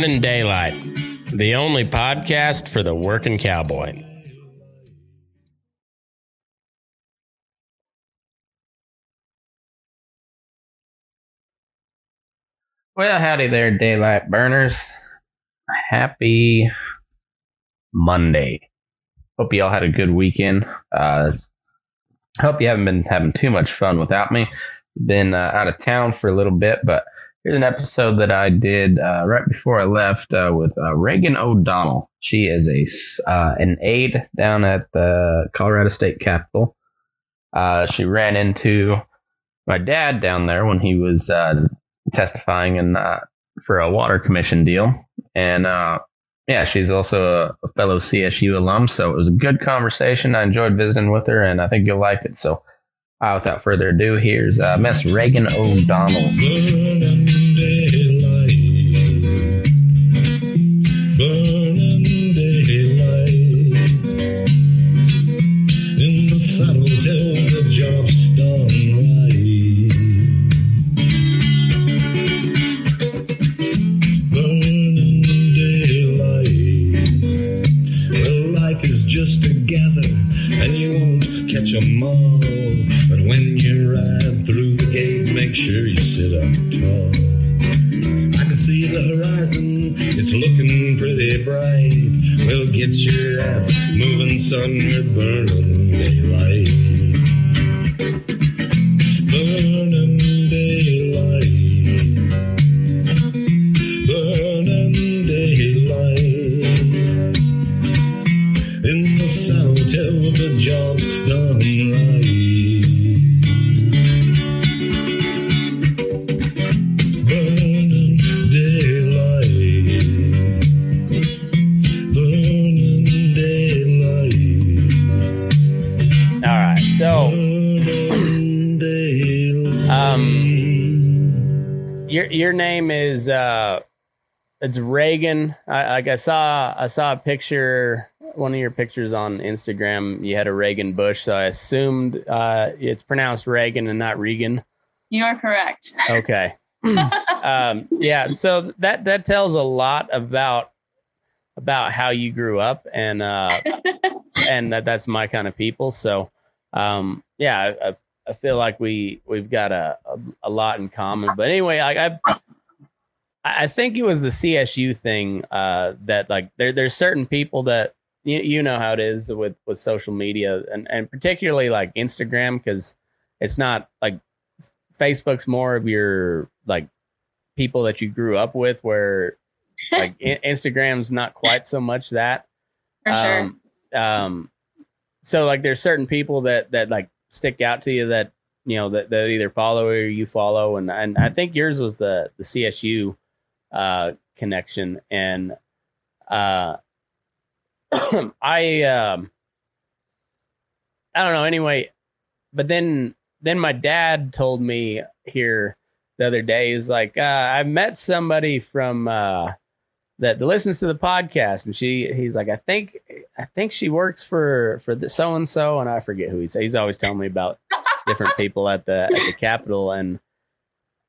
Burning Daylight, the only podcast for the working cowboy. Well, howdy there, daylight burners. Happy Monday. Hope you all had a good weekend. Uh, hope you haven't been having too much fun without me. Been uh, out of town for a little bit, but Here's an episode that I did uh, right before I left uh, with uh, Regan O'Donnell. She is a uh, an aide down at the Colorado State Capitol. Uh, she ran into my dad down there when he was uh, testifying in, for a water commission deal, and yeah, she's also a, a, fellow CSU alum. So it was a good conversation. I enjoyed visiting with her, and I think you'll like it. So uh, without further ado, here's uh, Miss Regan O'Donnell. Bright. Well, get your ass moving, son, you're burning your name is uh it's Reagan. I like I saw I saw a picture one of your pictures on Instagram. You had a Reagan bush, so I assumed uh it's pronounced Reagan and not Regan. You are correct. Okay. um yeah, so that that tells a lot about about how you grew up and uh and that that's my kind of people. So um yeah, I, I I feel like we we've got a a, a lot in common. But anyway, like I I think it was the CSU thing uh, that like there there's certain people that you, you know how it is with with social media and and particularly like Instagram because it's not like Facebook's more of your like people that you grew up with where like I- Instagram's not quite so much that For sure. um, um, so like there's certain people that that like stick out to you that you know that, that either follow or you follow, and and I think yours was the the CSU uh, connection, and uh, I um, I don't know. Anyway, but then then my dad told me here the other day is like uh, I met somebody from uh, that listens to the podcast, and she he's like I think I think she works for for the so and so, and I forget who he's he's always telling me about different people at the at the Capitol, and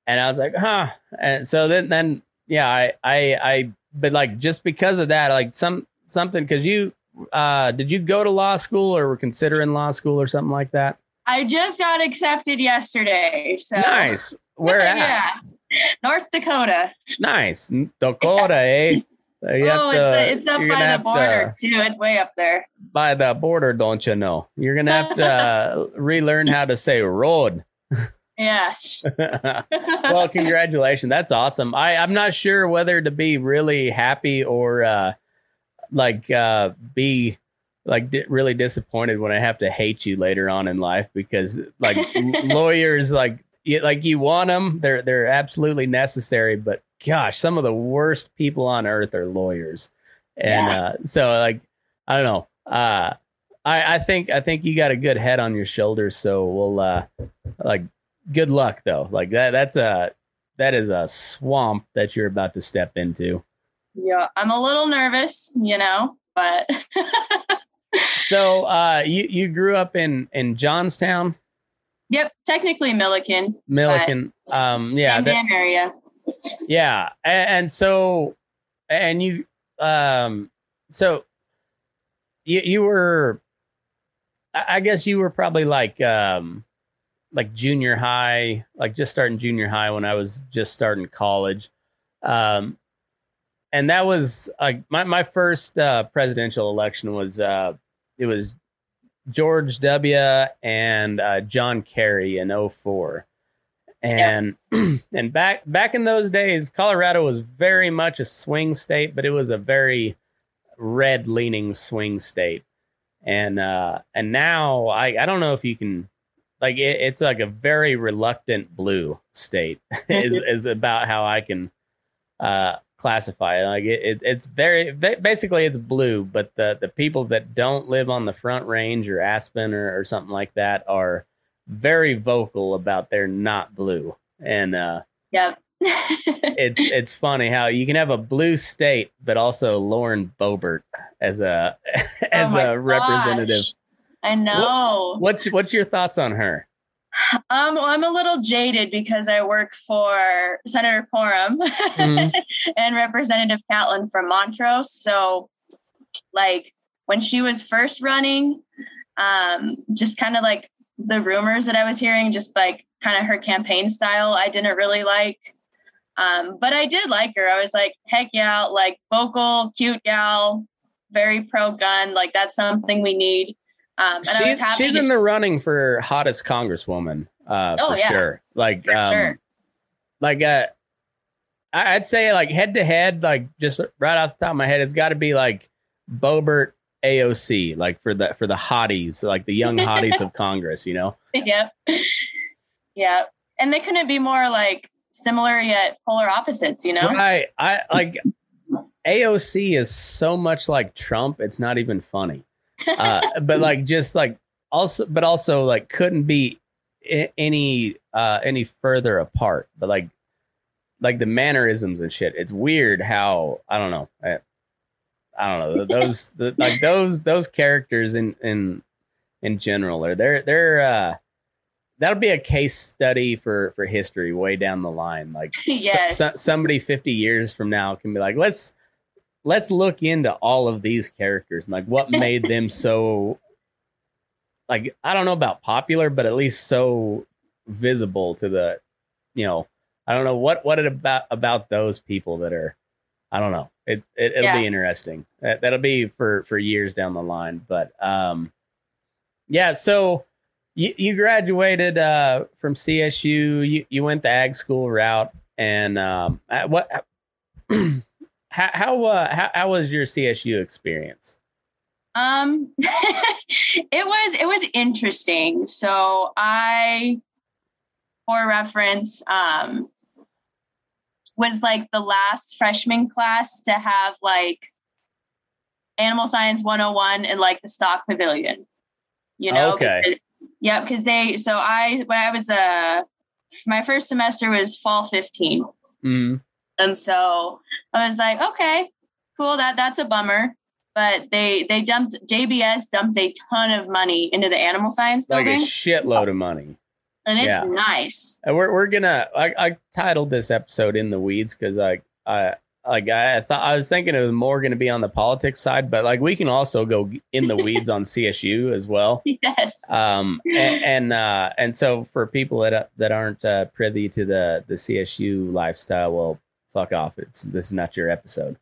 and I was like huh, and so then then yeah I I I but like just because of that like some something because you uh did you go to law school or were considering law school or something like that I just got accepted yesterday. So nice where at yeah. North Dakota. nice dakota eh You oh, to- it's, it's up by the border to- too. It's way up there. by the border don't you know you're gonna have to uh, relearn how to say road Yes. well congratulations that's awesome i i'm not sure whether to be really happy or uh like uh be like di- really disappointed when i have to hate you later on in life because like lawyers like you, like you want them they're they're absolutely necessary but gosh some of the worst people on earth are lawyers and Yeah. uh so like i don't know uh I, I think I think you got a good head on your shoulders, so we'll uh like good luck though. Like that that's a that is a swamp that you're about to step into. yeah. I'm a little nervous, you know, but So uh you you grew up in in Johnstown, yep, technically Milliken. Milliken. Um yeah, that, area. yeah. And, and so and you um so you you were I guess you were probably like um like junior high, like just starting junior high when I was just starting college. Um and that was like my my first uh presidential election was uh it was George W and uh John Kerry in 04. And and back back in those days Colorado was very much a swing state, but it was a very red leaning swing state. And uh and now I I don't know if you can like it, it's like a very reluctant blue state is is about how I can uh classify it. Like it, it it's very basically it's blue, but the the people that don't live on the Front Range or Aspen or, or something like that are very vocal about they're not blue. And uh Yep. it's it's funny how you can have a blue state, but also Lauren Boebert as a as Oh a representative. gosh. I know. What's what's your thoughts on her? Um, well, I'm a little jaded because I work for Senator Coram Mhm. and Representative Catlin from Montrose. So, like when she was first running, um, just kind of like the rumors that I was hearing, just like kind of her campaign style, I didn't really like. Um, but I did like her. I was like, heck yeah, like vocal, cute gal, very pro gun. Like that's something we need. Um, and I was she's she's in the running for hottest congresswoman uh Oh, for yeah. sure like For um sure. like uh i'd say like head to head like just right off the top of my head it's got to be like boebert aoc like for the for the hotties like the young hotties of congress you know yep. yep. And they couldn't be more like similar yet polar opposites, you know? right i like aoc is so much like trump it's not even funny uh but like just like also but also like couldn't be any uh any further apart. But like like the mannerisms and shit it's weird how i don't know. I, I don't know. Those the, like those those characters in in in general are they're they're uh that'll be a case study for for history way down the line. Like so- yes. so- somebody 50 years from now can be like let's let's look into all of these characters and like what made them so like i don't know about popular but at least so visible to the you know i don't know what what it about about those people that are i don't know it, it it'll Yeah. be interesting that, that'll be for for years down the line but um yeah so you, you graduated uh, from CSU. You, you went the ag school route, and um, what? how how, uh, how how was your CSU experience? Um, it was it was interesting. So I, for reference, um, was like the last freshman class to have like animal science 101 in like the stock pavilion. You know, Okay. Because- yeah, because they. So I when I was uh my first semester was fall 15. Mm, And so I was like, okay, cool. That that's a bummer. But they they dumped JBS dumped a ton of money into the animal science building. like a shitload of money. and it's yeah. nice. And we're we're gonna. I, I titled this episode "In the Weeds" because I I like I, thought I was thinking it was more going to be on the politics side, but like we can also go in the weeds on CSU as well. Yes. um and and, uh, and so for people that that aren't uh, privy to the the CSU lifestyle, well, fuck off. It's this is not your episode.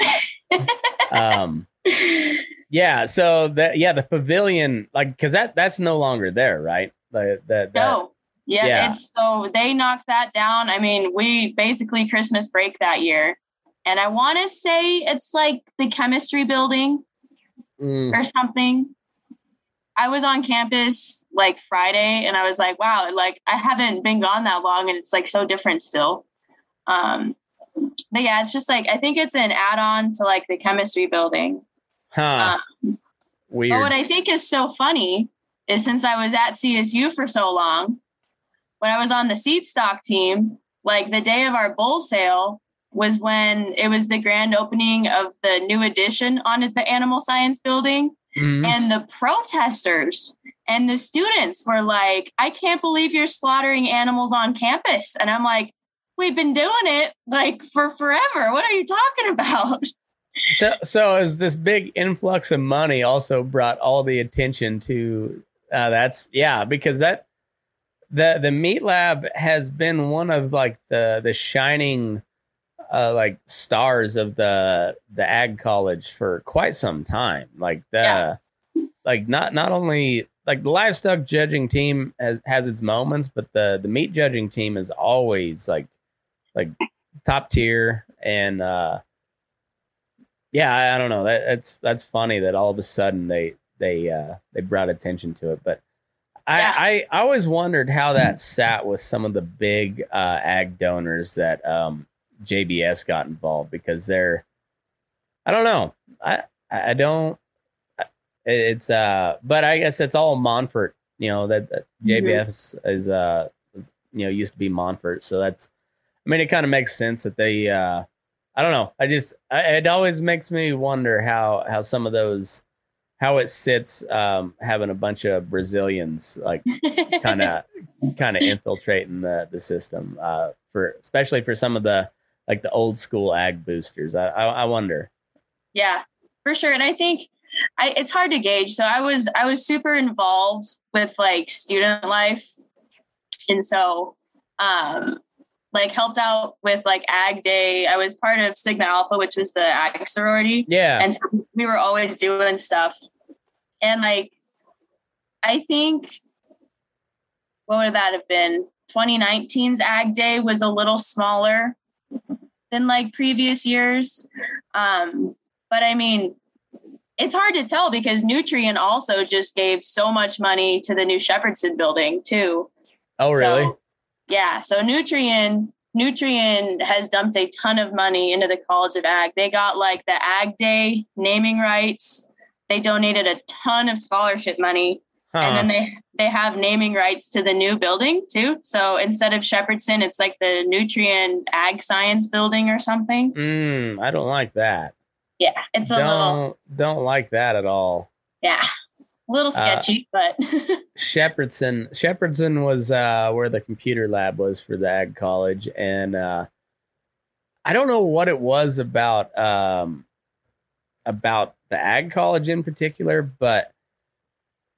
um, yeah. So that yeah, the pavilion, like, because that that's no longer there, right? The the, the no. Yeah, yeah. it's so they knocked that down. I mean, we basically Christmas break that year. And I want to say it's like the chemistry building Mm, or something. I was on campus like Friday and I was like, wow, like I haven't been gone that long and it's like so different still. Um but yeah, it's just like I think it's an add-on to like the chemistry building. huh. Weird. But what I think is so funny is since I was at CSU for so long, when I was on the seed stock team, like the day of our bull sale was when it was the grand opening of the new addition on the animal science building. Mhm. And the protesters and the students were like, I can't believe you're slaughtering animals on campus. And I'm like, we've been doing it like for forever. What are you talking about? So, so is this big influx of money also brought all the attention to? Uh, that's yeah, because that the the meat lab has been one of like the the shining uh, like stars of the the ag college for quite some time. Like the Yeah. like not not only like the livestock judging team has has its moments, but the the meat judging team is always like like top tier. And uh yeah I, I don't know. That that's that's funny that all of a sudden they they uh they brought attention to it. But I, Yeah. I I always wondered how that sat with some of the big uh ag donors that um JBS got involved because they're I don't know. I I don't it's uh but I guess it's all Monfort you know that, that JBS is uh is, you know used to be Monfort. So that's mean it kind of makes sense that they uh I don't know I just I, it always makes me wonder how how some of those how it sits um having a bunch of Brazilians like kind of kind of infiltrating the the system uh for especially for some of the like the old school ag boosters I I, I wonder Yeah, for sure. And I think I, it's hard to gauge. So I was I was super involved with like student life, and so um, like helped out with like Ag Day. I was part of Sigma Alpha, which was the Ag sorority. Yeah, and so we were always doing stuff, and like I think what would that have been? 2019's Ag Day was a little smaller than like previous years. Um, but I mean, it's hard to tell because Nutrien also just gave so much money to the new Shepherdson building too. Oh, really? So, yeah. So Nutrien Nutrien has dumped a ton of money into the College of Ag. They got like the Ag Day naming rights. They donated a ton of scholarship money. Huh. And then they they have naming rights to the new building too. So instead of Shepherdson, it's like the Nutrien Ag Science Building or something. Mm, I don't like that. Yeah, it's a don't, little don't like that at all. Yeah, a little uh, sketchy, uh, but Shepherdson Shepherdson was uh, where the computer lab was for the ag college, and uh, I don't know what it was about um, about the ag college in particular, but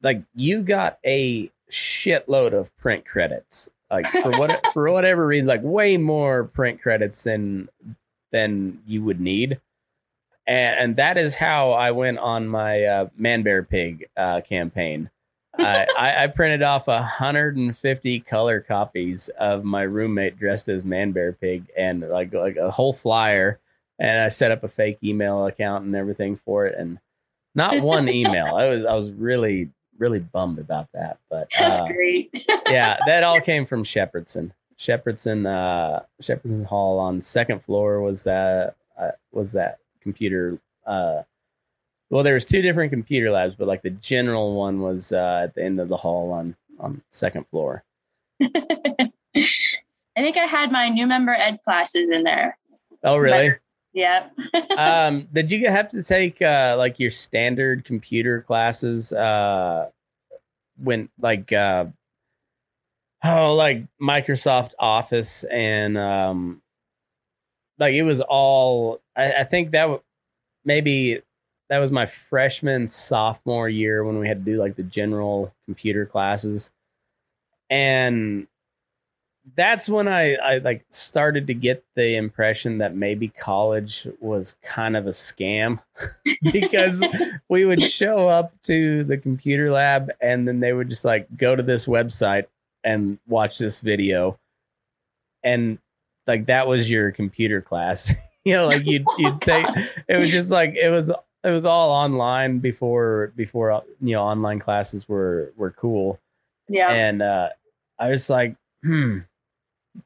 like you got a shitload of print credits, like for what for whatever reason, like way more print credits than than you would need and, and that is how I went on my uh, Man Bear Pig uh, campaign. I, I, I, printed off 150 color copies of my roommate dressed as Man Bear Pig and like like a whole flyer, and I set up a fake email account and everything for it, and not one email. I was I was really really bummed about that, but that's uh, great. yeah, that all came from Shepherdson. Shepherdson uh, Shepherdson Hall on second floor was that uh, was that computer uh well there was two different computer labs but like the general one was uh at the end of the hall on on second floor. I think i had my new member ed classes in there. Oh really? But, yeah um did you have to take uh like your standard computer classes uh when like uh oh like microsoft office and um like it was all I, I think that w- maybe that was my freshman sophomore year when we had to do like the general computer classes. And that's when I, I like started to get the impression that maybe college was kind of a scam because we would show up to the computer lab and then they would just like go to this website and watch this video. And like that was your computer class. you know, like you'd you'd take it was just like it was it was all online before before you know online classes were were cool. Yeah. And uh I was like, hmm,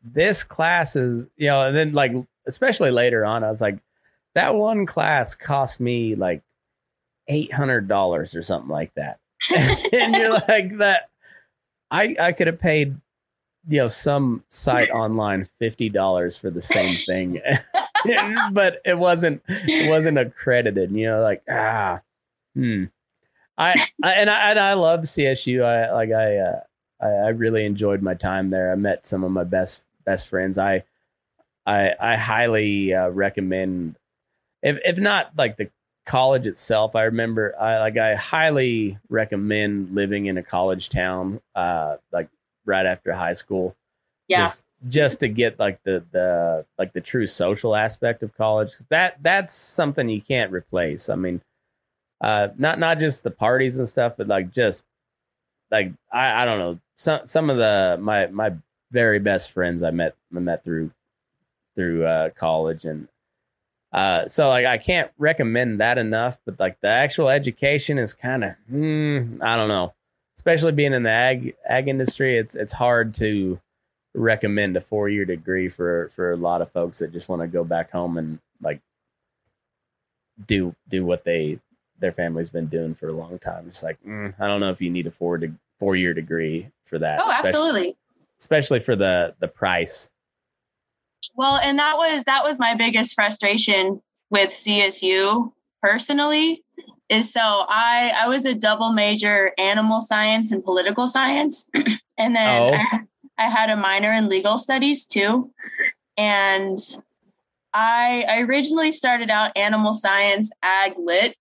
this class is you know, and then like especially later on, I was like, that one class cost me like eight hundred dollars or something like that. and you're like that I I could have paid you know some site online fifty dollars for the same thing, but it wasn't it wasn't accredited. You know, like ah, hmm. I, I and I and I love CSU. I like I, uh, I I really enjoyed my time there. I met some of my best best friends. I I I highly uh, recommend if if not like the college itself. I remember I like I highly recommend living in a college town. Uh, like right after high school. Yeah. Just, just to get like the the like the true social aspect of college. That that's something you can't replace. I mean, uh, not not just the parties and stuff, but like just like I I don't know some some of the my my very best friends I met I met through through uh, college and uh, so like I can't recommend that enough, but like the actual education is kind of mm, I don't know especially being in the ag ag industry, it's it's hard to recommend a four year degree for for a lot of folks that just want to go back home and like do do what they their family's been doing for a long time. It's like mm, I don't know if you need a four de- four year degree for that. Oh, especially, absolutely. Especially for the the price. Well, and that was that was my biggest frustration with CSU personally is so I I was a double major animal science and political science, and then oh. I, I had a minor in legal studies too, and I I originally started out animal science ag lit,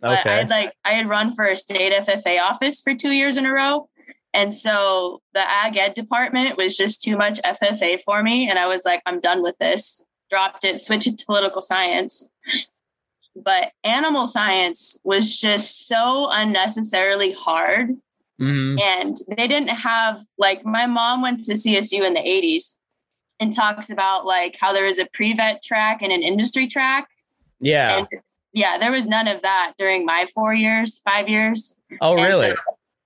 But Okay. I had like I had run for a state FFA office for two years in a row. And so the ag ed department was just too much FFA for me. And I was like, I'm done with this. Dropped it, switched it to political science. But animal science was just so unnecessarily hard. Mhm. And they didn't have, like, my mom went to CSU in the 80s and talks about like how there was a pre vet track and an industry track. Yeah. And yeah, there was none of that during my four years, five years. oh, And so- really?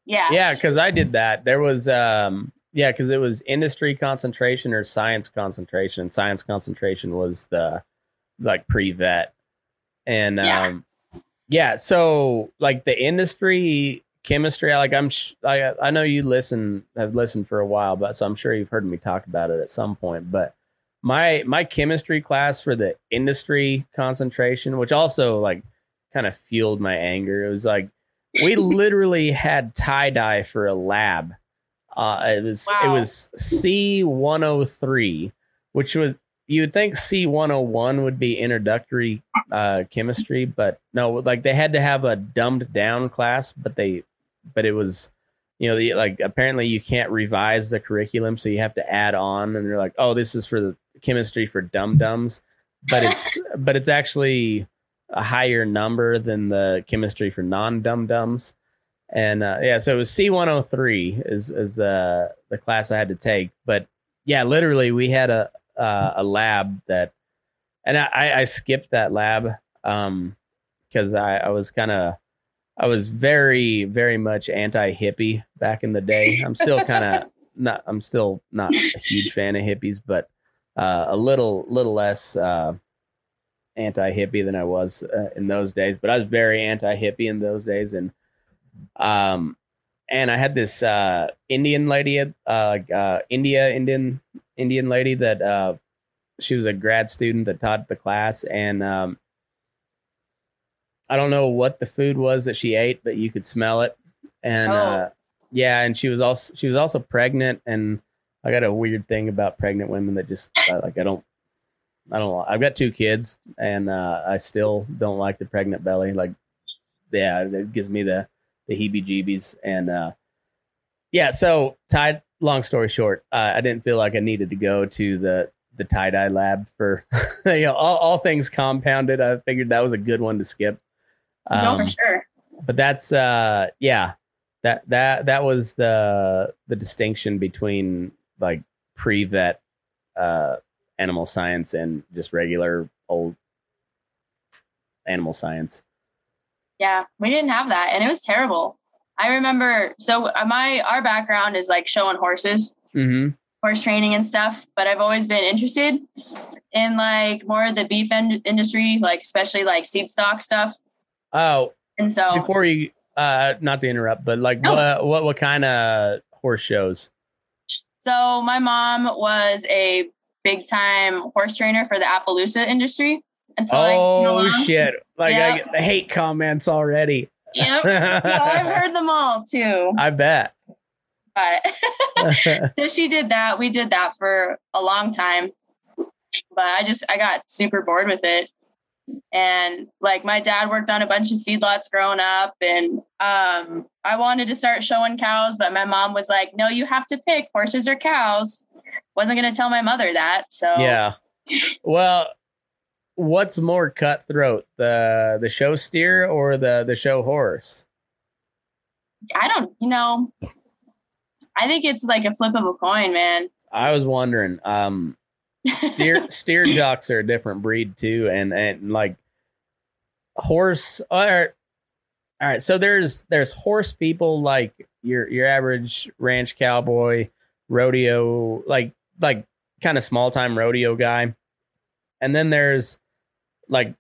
yeah. yeah, because I did that. There was, um, yeah, because it was industry concentration or science concentration. Science concentration was the like pre vet, and Yeah. um, yeah. So like the industry chemistry, like I'm, sh- I I know you listen have listened for a while, but so I'm sure you've heard me talk about it at some point. But my my chemistry class for the industry concentration, which also like kind of fueled my anger. It was like we literally had tie dye for a lab. Uh, it was it was C one hundred three, which was you would think C one hundred one would be introductory uh, chemistry, but no, like they had to have a dumbed down class, but they but it was you know the, like apparently you can't revise the curriculum, so you have to add on, and they're like, oh, this is for the chemistry for dum dums, but it's but it's actually a higher number than the chemistry for non dum dums. And uh, yeah, so it was C one hundred three is is the the class I had to take. But yeah, literally we had a uh, a lab that, and I, I skipped that lab um because I, I was kind of I was very very much anti hippie back in the day. I'm still kind of not I'm still not a huge fan of hippies, but uh, a little little less uh, anti hippie than I was uh, in those days. But I was very anti hippie in those days, and um, and I had this uh, Indian lady, uh, uh, India Indian Indian lady that uh, she was a grad student that taught the class, and um, I don't know what the food was that she ate, but you could smell it, and Oh. uh, yeah, and she was also she was also pregnant, and I got a weird thing about pregnant women that just like I don't. I don't. I've got two kids, and uh, I still don't like the pregnant belly. Like, yeah, it gives me the the heebie-jeebies, and uh, yeah. So, tie. Long story short, uh, I didn't feel like I needed to go to the the tie dye lab for you know all, all things compounded. I figured that was a good one to skip. no, for Um, sure. but that's uh yeah that that that was the the distinction between like pre-vet uh animal science and just regular old animal science Yeah, we didn't have that, and it was terrible. I remember. So uh, my our background is like showing horses, mm-hmm horse training and stuff. But I've always been interested in like more of the beef in- industry, like especially like seed stock stuff. oh And so before you uh not to interrupt but like No. what what what kind of horse shows So my mom was a big time horse trainer for the Appaloosa industry. Until oh shit like I, get, I hate comments already Yep. Yeah, I've heard them all too. i bet But so she did that. We did that for a long time. But I just I got super bored with it. And like my dad worked on a bunch of feedlots growing up and um I wanted to start showing cows, but my mom was like, "No, you have to pick horses or cows." Wasn't going to tell my mother that. So Yeah. Well, what's more cutthroat, the the show steer or the the show horse? I don't, you know, I think it's like a flip of a coin, man. I was wondering. Um, steer steer jocks are a different breed too, and and like horse. All right, all right. So there's there's horse people like your your average ranch cowboy, rodeo, like like kind of small time rodeo guy, and then there's like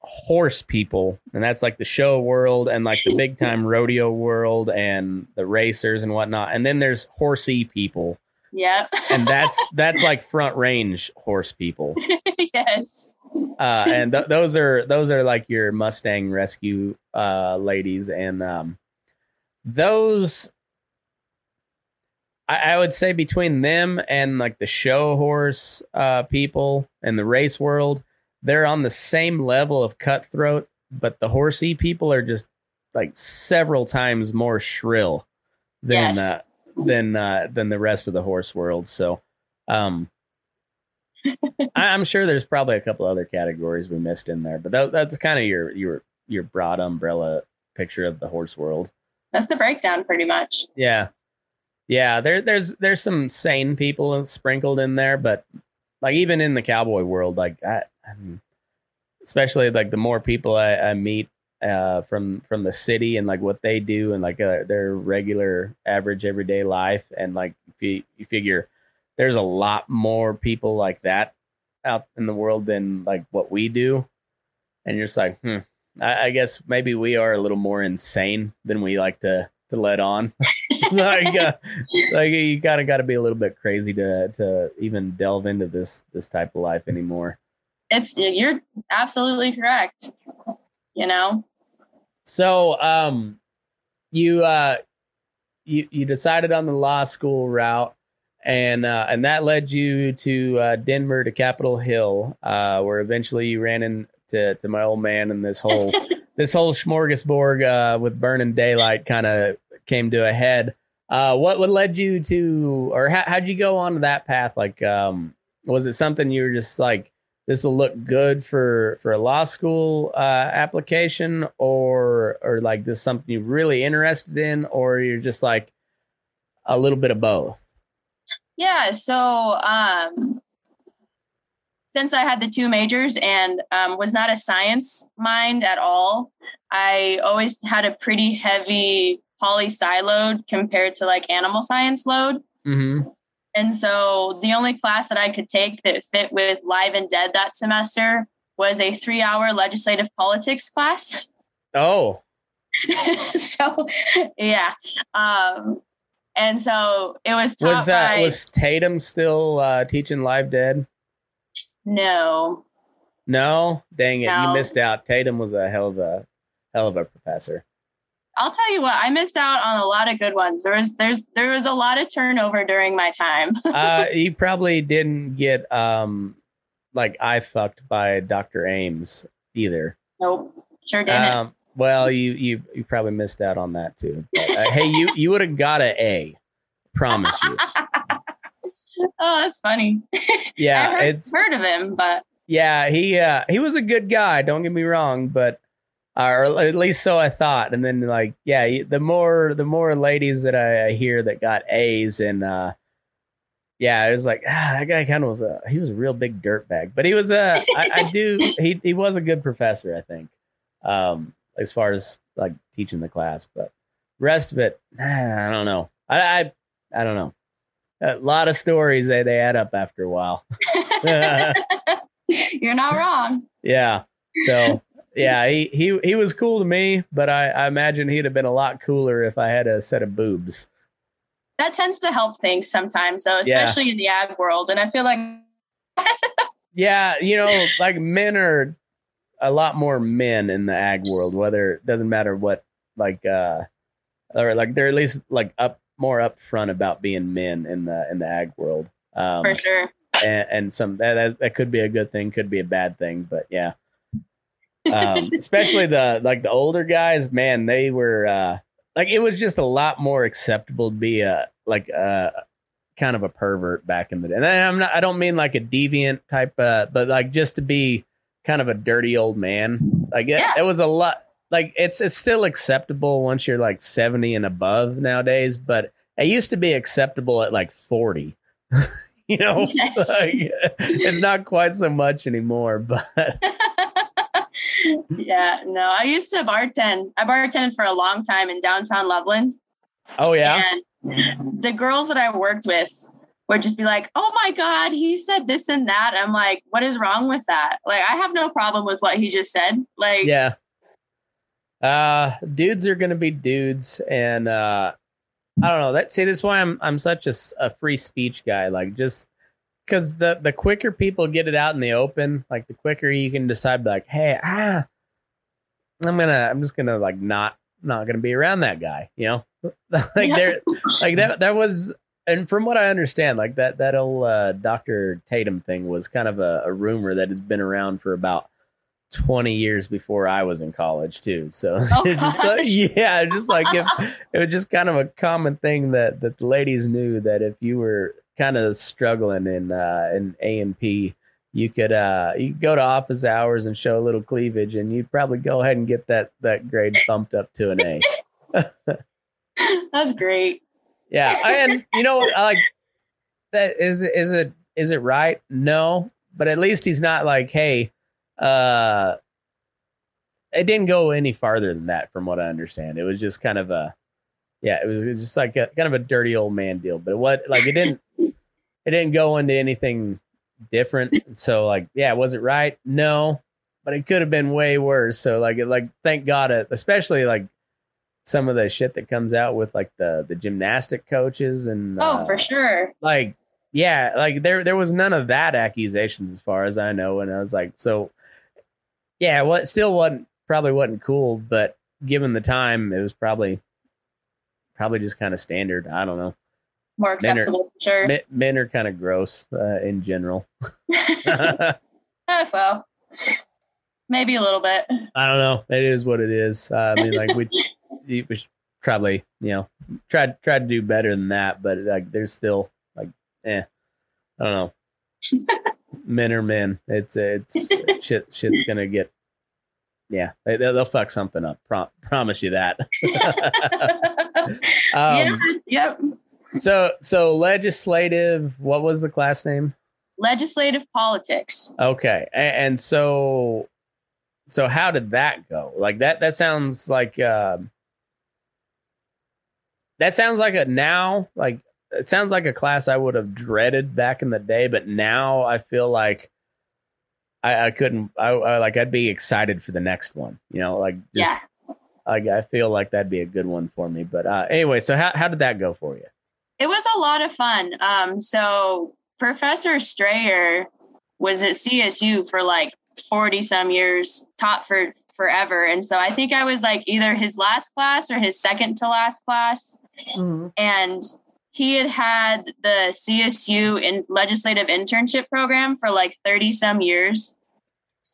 horse people and that's like the show world and like the big time rodeo world and the racers and whatnot and then there's horsey people Yep. and that's that's like front range horse people yes. uh and th- those are those are like your mustang rescue uh ladies and um those I, I would say between them and like the show horse uh people and the race world they're on the same level of cutthroat but the horsey people are just like several times more shrill than Yes. uh, than uh, than the rest of the horse world. So, um, I, I'm sure there's probably a couple other categories we missed in there, but that, that's kind of your your your broad umbrella picture of the horse world. That's the breakdown, pretty much. Yeah, yeah. There, there's there's some sane people sprinkled in there, but like even in the cowboy world, like I, I mean, especially like the more people I, I meet uh, from from the city and like what they do and like uh, their regular average everyday life, and like you you figure there's a lot more people like that out in the world than like what we do, and you're just like, hmm. I, I guess maybe we are a little more insane than we like to to let on. like, uh, like you kind of got to be a little bit crazy to to even delve into this this type of life anymore. It's you're absolutely correct. You know, So, um, you uh, you you decided on the law school route, and uh, and that led you to uh, Denver to Capitol Hill, uh, where eventually you ran into to my old man, and this whole this whole smorgasbord uh, with burning daylight kind of came to a head. Uh, what what led you to, or how, how'd you go on that path? Like, um, was it something you were just like, this will look good for for a law school uh, application, or or like this something you're really interested in, or you're just like a little bit of both? yeah. So, um, since I had the two majors and um, was not a science mind at all, I always had a pretty heavy poli sci load compared to like animal science load. Mm-hmm. And so the only class that I could take that fit with live and dead that semester was a three hour legislative politics class. Oh, so yeah. Um, and so it was taught was that by, was Tatum still uh, teaching live dead? no. No, dang it, you missed out. Tatum was a hell of a hell of a professor. I'll tell you what, I missed out on a lot of good ones. There was there's there was a lot of turnover during my time. uh, you probably didn't get um like I fucked by Dr. Ames either. nope. Sure didn't. Um, well, you you you probably missed out on that too. But, uh, hey, you you would have got an A. Promise you. oh, that's funny. Yeah, I've heard, it's heard of him, but yeah he uh he was a good guy. Don't get me wrong, but or at least so I thought. And then like yeah, the more the more ladies that I, I hear that got A's and uh yeah, it was like ah, that guy kind of was a he was a real big dirtbag, but he was a I, I do he he was a good professor, I think, um, as far as like teaching the class. But rest of it, I don't know. I I, I don't know. A lot of stories they they add up after a while. you're not wrong. Yeah. So yeah, he he he was cool to me, but I, I imagine he'd have been a lot cooler if I had a set of boobs. That tends to help things sometimes, though, Yeah. especially in the ag world. And I feel like Yeah, you know, like men are a lot more men in the ag world, whether it doesn't matter what like uh or like they're at least like up more upfront about being men in the in the ag world. Um for sure. and, and some that that could be a good thing, could be a bad thing, but yeah. Um, especially the like the older guys, man, they were uh, like it was just a lot more acceptable to be a like a kind of a pervert back in the day. And I'm not, I don't mean like a deviant type, uh, but like just to be kind of a dirty old man. Like it, Yeah. it was a lot. Like it's it's still acceptable once you're like 70 and above nowadays, but it used to be acceptable at like 40. you know, Yes. like, it's not quite so much anymore, but yeah, no, I used to bartend. I bartended for a long time in downtown Loveland. oh yeah. And the girls that I worked with would just be like, oh my God, he said this and that. I'm like, what is wrong with that? Like, I have no problem with what he just said. Like, Yeah. Uh dudes are gonna be dudes and uh I don't know. That see that's why I'm I'm such a, a free speech guy. Like just because the the quicker people get it out in the open, like the quicker you can decide like, hey, ah I'm gonna I'm just gonna like not not gonna be around that guy, you know? like Yeah. there like that that was and from what I understand, like that that old uh, Dr. Tatum thing was kind of a, a rumor that has been around for about 20 years before I was in college too. So Oh, just like, yeah, just like if it was just kind of a common thing that that the ladies knew that if you were kind of struggling in uh in A and P, you could uh you could go to office hours and show a little cleavage and you'd probably go ahead and get that that grade bumped up to an A. That's great. Yeah, and you know, I like that. Is it is it is it right? No, but at least he's not like, hey, uh, it didn't go any farther than that, from what I understand. It was just kind of a, yeah, it was just like a kind of a dirty old man deal. But what, like, it didn't, it didn't go into anything different. So, like, yeah, was it right? No, but it could have been way worse. So, like, it, like, thank God, it, especially like some of the shit that comes out with like the the gymnastic coaches and Oh, uh, for sure. like yeah like there there was none of that accusations as far as i know and i was like so yeah what still wasn't probably wasn't cool but given the time it was probably probably just kind of standard i don't know. More Men are- acceptable for sure. men, men are kind of gross uh, in general. Eh, well, maybe a little bit. i don't know. It is what it is. Uh, i mean like we we should probably you know try try to do better than that but like there's still like eh i don't know. Men are men. It's it's shit shit's gonna get yeah they, they'll, they'll fuck something up. Pro- promise you that yeah. um Yep. so so legislative what was the class name Legislative politics. Okay, A- and, so, so how did that go? Like that? That sounds like um that sounds like a now like it sounds like a class I would have dreaded back in the day, but now I feel like I, I couldn't. I, I like I'd be excited for the next one. You know, like just Yeah. Like I feel like that'd be a good one for me. But uh anyway, so how how did that go for you? It was a lot of fun. Um, so Professor Straayer was at CSU for like 40 some years, taught for forever. And so I think I was like either his last class or his second to last class. And he had had the CSU in legislative internship program for like 30 some years.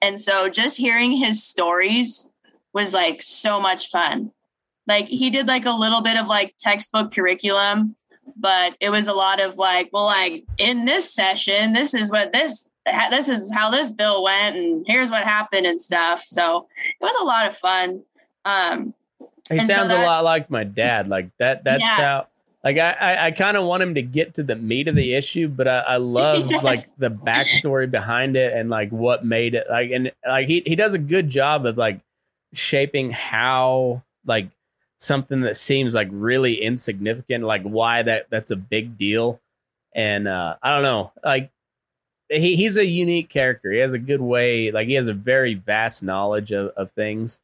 And so just hearing his stories was like so much fun. Like he did like a little bit of like textbook curriculum, but it was a lot of like, well, like in this session, this is what this this is how this bill went and here's what happened and stuff. So it was a lot of fun. Um He And so sounds a lot like my dad. Like that. That's Yeah. how. Like I, I, I kind of want him to get to the meat of the issue, but I, I love Yes. like the backstory behind it and like what made it. Like and like he he does a good job of like shaping how like something that seems like really insignificant, like why that that's a big deal. And uh I don't know, like he he's a unique character. He has a good way, like he has a very vast knowledge of, of things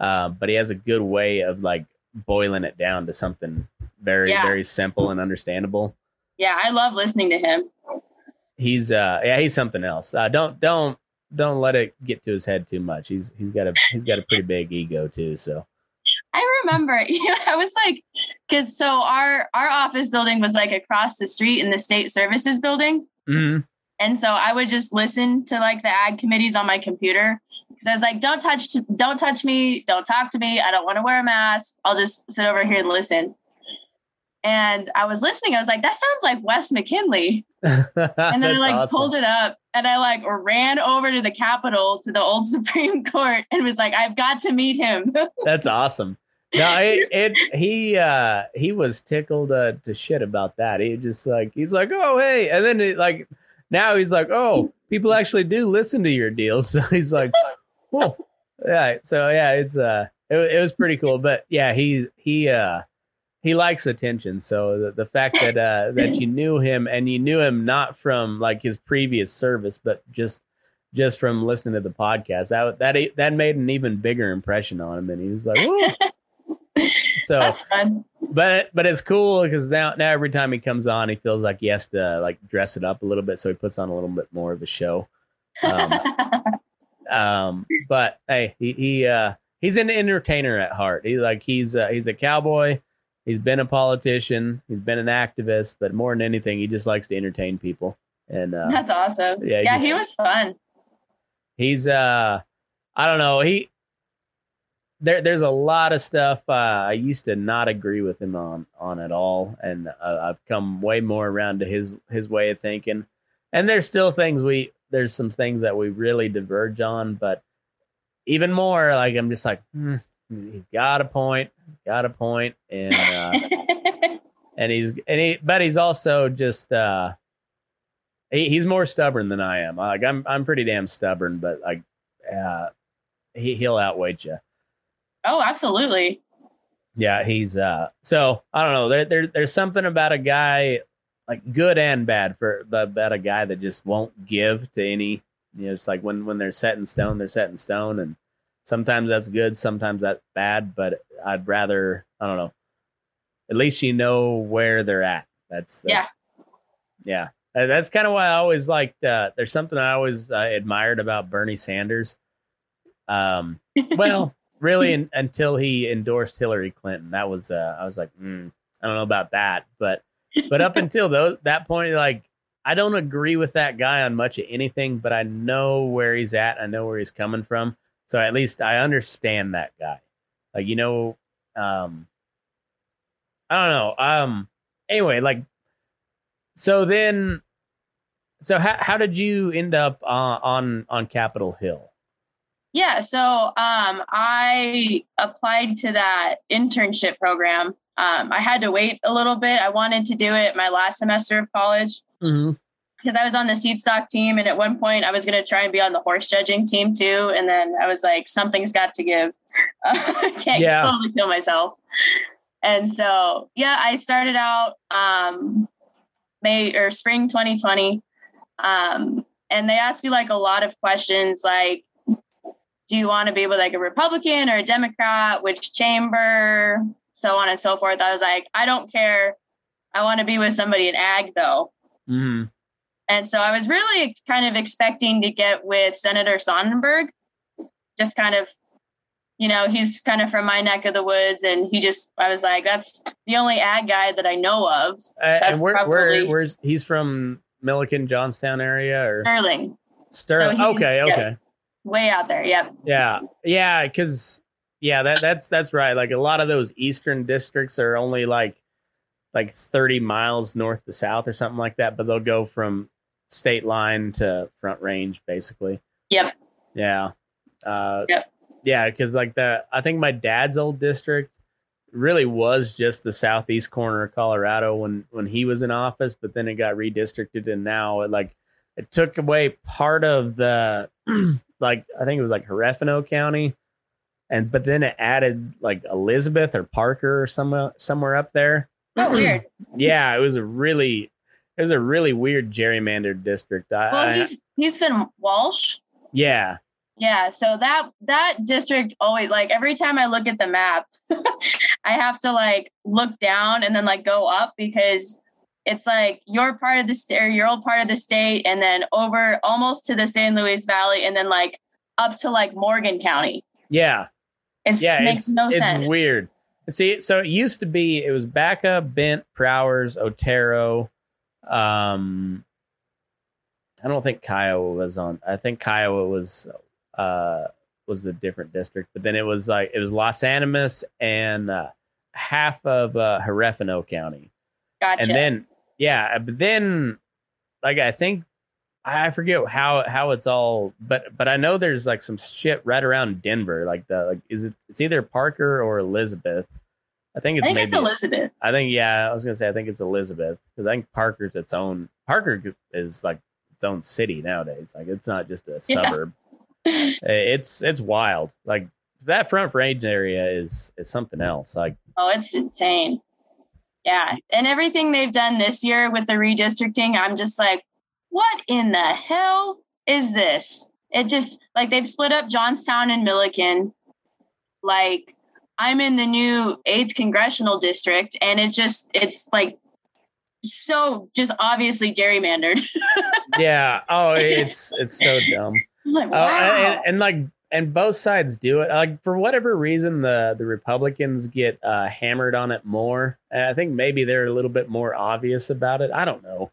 uh, but he has a good way of like boiling it down to something very Yeah. very simple and understandable yeah, I love listening to him. he's uh yeah he's something else uh don't don't don't let it get to his head too much he's he's got a he's got a pretty big ego too so I remember, yeah, I was like, because so our our office building was like across the street in the state services building, Mhm. and so I would just listen to like the ag committees on my computer because I was like, don't touch, don't touch me, don't talk to me, I don't want to wear a mask, I'll just sit over here and listen. And I was listening, I was like, that sounds like Wes McKinley, and then I like awesome. pulled it up and I like ran over to the Capitol to the old Supreme Court and was like, I've got to meet him. That's awesome. No, it, it he uh he was tickled uh, to shit about that. He just like he's like, oh hey, and then it, like now he's like, oh, people actually do listen to your deals. So he's like, cool, yeah. So yeah, it's uh it, it was pretty cool. But yeah, he he uh he likes attention. So the, the fact that uh that you knew him and you knew him not from like his previous service, but just just from listening to the podcast, that that that made an even bigger impression on him, and he was like, "Whoa." so but but it's cool because now now every time he comes on, he feels like he has to like dress it up a little bit, so he puts on a little bit more of a show. Um, um, but hey, he he uh, he's an entertainer at heart. He like he's uh, he's a cowboy. He's been a politician. He's been an activist, but more than anything, he just likes to entertain people. And uh, That's awesome. Yeah, Yeah, he he, was fun. he's uh I don't know. He there there's a lot of stuff uh, I used to not agree with him on on at all, and uh, I've come way more around to his his way of thinking. And there's still things we there's some things that we really diverge on, but even more like I'm just like hmm, he's got a point, got a point, and uh, and he's and he but he's also just uh he, he's more stubborn than I am. Like I'm I'm pretty damn stubborn, but like uh he he'll outweigh you. oh, absolutely. Yeah, he's uh so I don't know. There, there there's something about a guy like good and bad for about a guy that just won't give to any you know, it's like when when they're set in stone, they're set in stone and sometimes that's good, sometimes that's bad, but I'd rather I don't know. At least you know where they're at. That's, that's Yeah. yeah. That's kind of why I always liked. Uh, there's something I always uh, admired about Bernie Sanders. Um, well, really, in, until he endorsed Hillary Clinton, that was uh, I was like, mm, I don't know about that, but but up until those that point, like I don't agree with that guy on much of anything, but I know where he's at. I know where he's coming from, so at least I understand that guy. Like you know, um, I don't know. Um, anyway, like so then, so how how did you end up uh, on on Capitol Hill? Yeah, so um, I applied to that internship program. Um, I had to wait a little bit. I wanted to do it my last semester of college Mm-hmm. Because I was on the seed stock team, and at one point I was going to try and be on the horse judging team too. And then I was like, something's got to give. I can't Yeah. totally kill myself. And so, yeah, I started out um, May or spring 2020. Um, and they asked me like a lot of questions like, do you want to be with like a Republican or a Democrat? Which chamber? So on and so forth. I was like, I don't care. I want to be with somebody in ag though. Mm-hmm. And so I was really kind of expecting to get with Senator Sonnenberg, just kind of, you know, he's kind of from my neck of the woods. And he just, I was like, that's the only ag guy that I know of. Uh, and where where where's he's from Milliken, Johnstown area or Sterling, Sterling? he's- okay, yeah. okay, way out there. Yep. yeah, yeah, because yeah, that that's that's right. Like a lot of those eastern districts are only like like thirty miles north to south or something like that, but they'll go from state line to front range basically. Yep. Yeah. Uh, Yep. Yeah, because like the I think my dad's old district really was just the southeast corner of Colorado when when he was in office, but then it got redistricted, and now it like it took away part of the like I think it was like Huerfano County, and but then it added like Elizabeth or Parker or somewhere somewhere up there. Oh, weird. Yeah, it was a really it was a really weird gerrymandered district. I, Well, he's, he's been Walsh. yeah, Yeah, so that that district always like every time I look at the map, I have to like look down and then like go up because it's like your part of the state or your old part of the state and then over almost to the San Luis Valley and then like up to like Morgan County. yeah. It yeah, makes it's, no it's sense. weird. See, so it used to be it was Baca, Bent, Prowers, Otero. Um, I don't think Kiowa was on. I think Kiowa was uh was a different district, but then it was like it was Los Animas and uh, half of uh, Huerfano County, Gotcha. and then yeah, but then like I think I forget how how it's all, but but I know there's like some shit right around Denver. Like the like is it? It's either Parker or Elizabeth. I think I it's think maybe. it's Elizabeth. I think yeah. I was gonna say I think it's Elizabeth because I think Parker's its own. Parker is like its own city nowadays. Like it's not just a Yeah. suburb. It's it's wild. Like that front range area is is something else. Like Oh, it's insane. Yeah. And everything they've done this year with the redistricting, I'm just like, what in the hell is this? It just like they've split up Johnstown and Milliken. Like I'm in the new eighth congressional district, and it's just it's like so just obviously gerrymandered. yeah. Oh, it's it's so dumb. Like, Oh, wow. and, and like and both sides do it. Like for whatever reason, the the Republicans get uh, hammered on it more. And I think maybe they're a little bit more obvious about it. I don't know.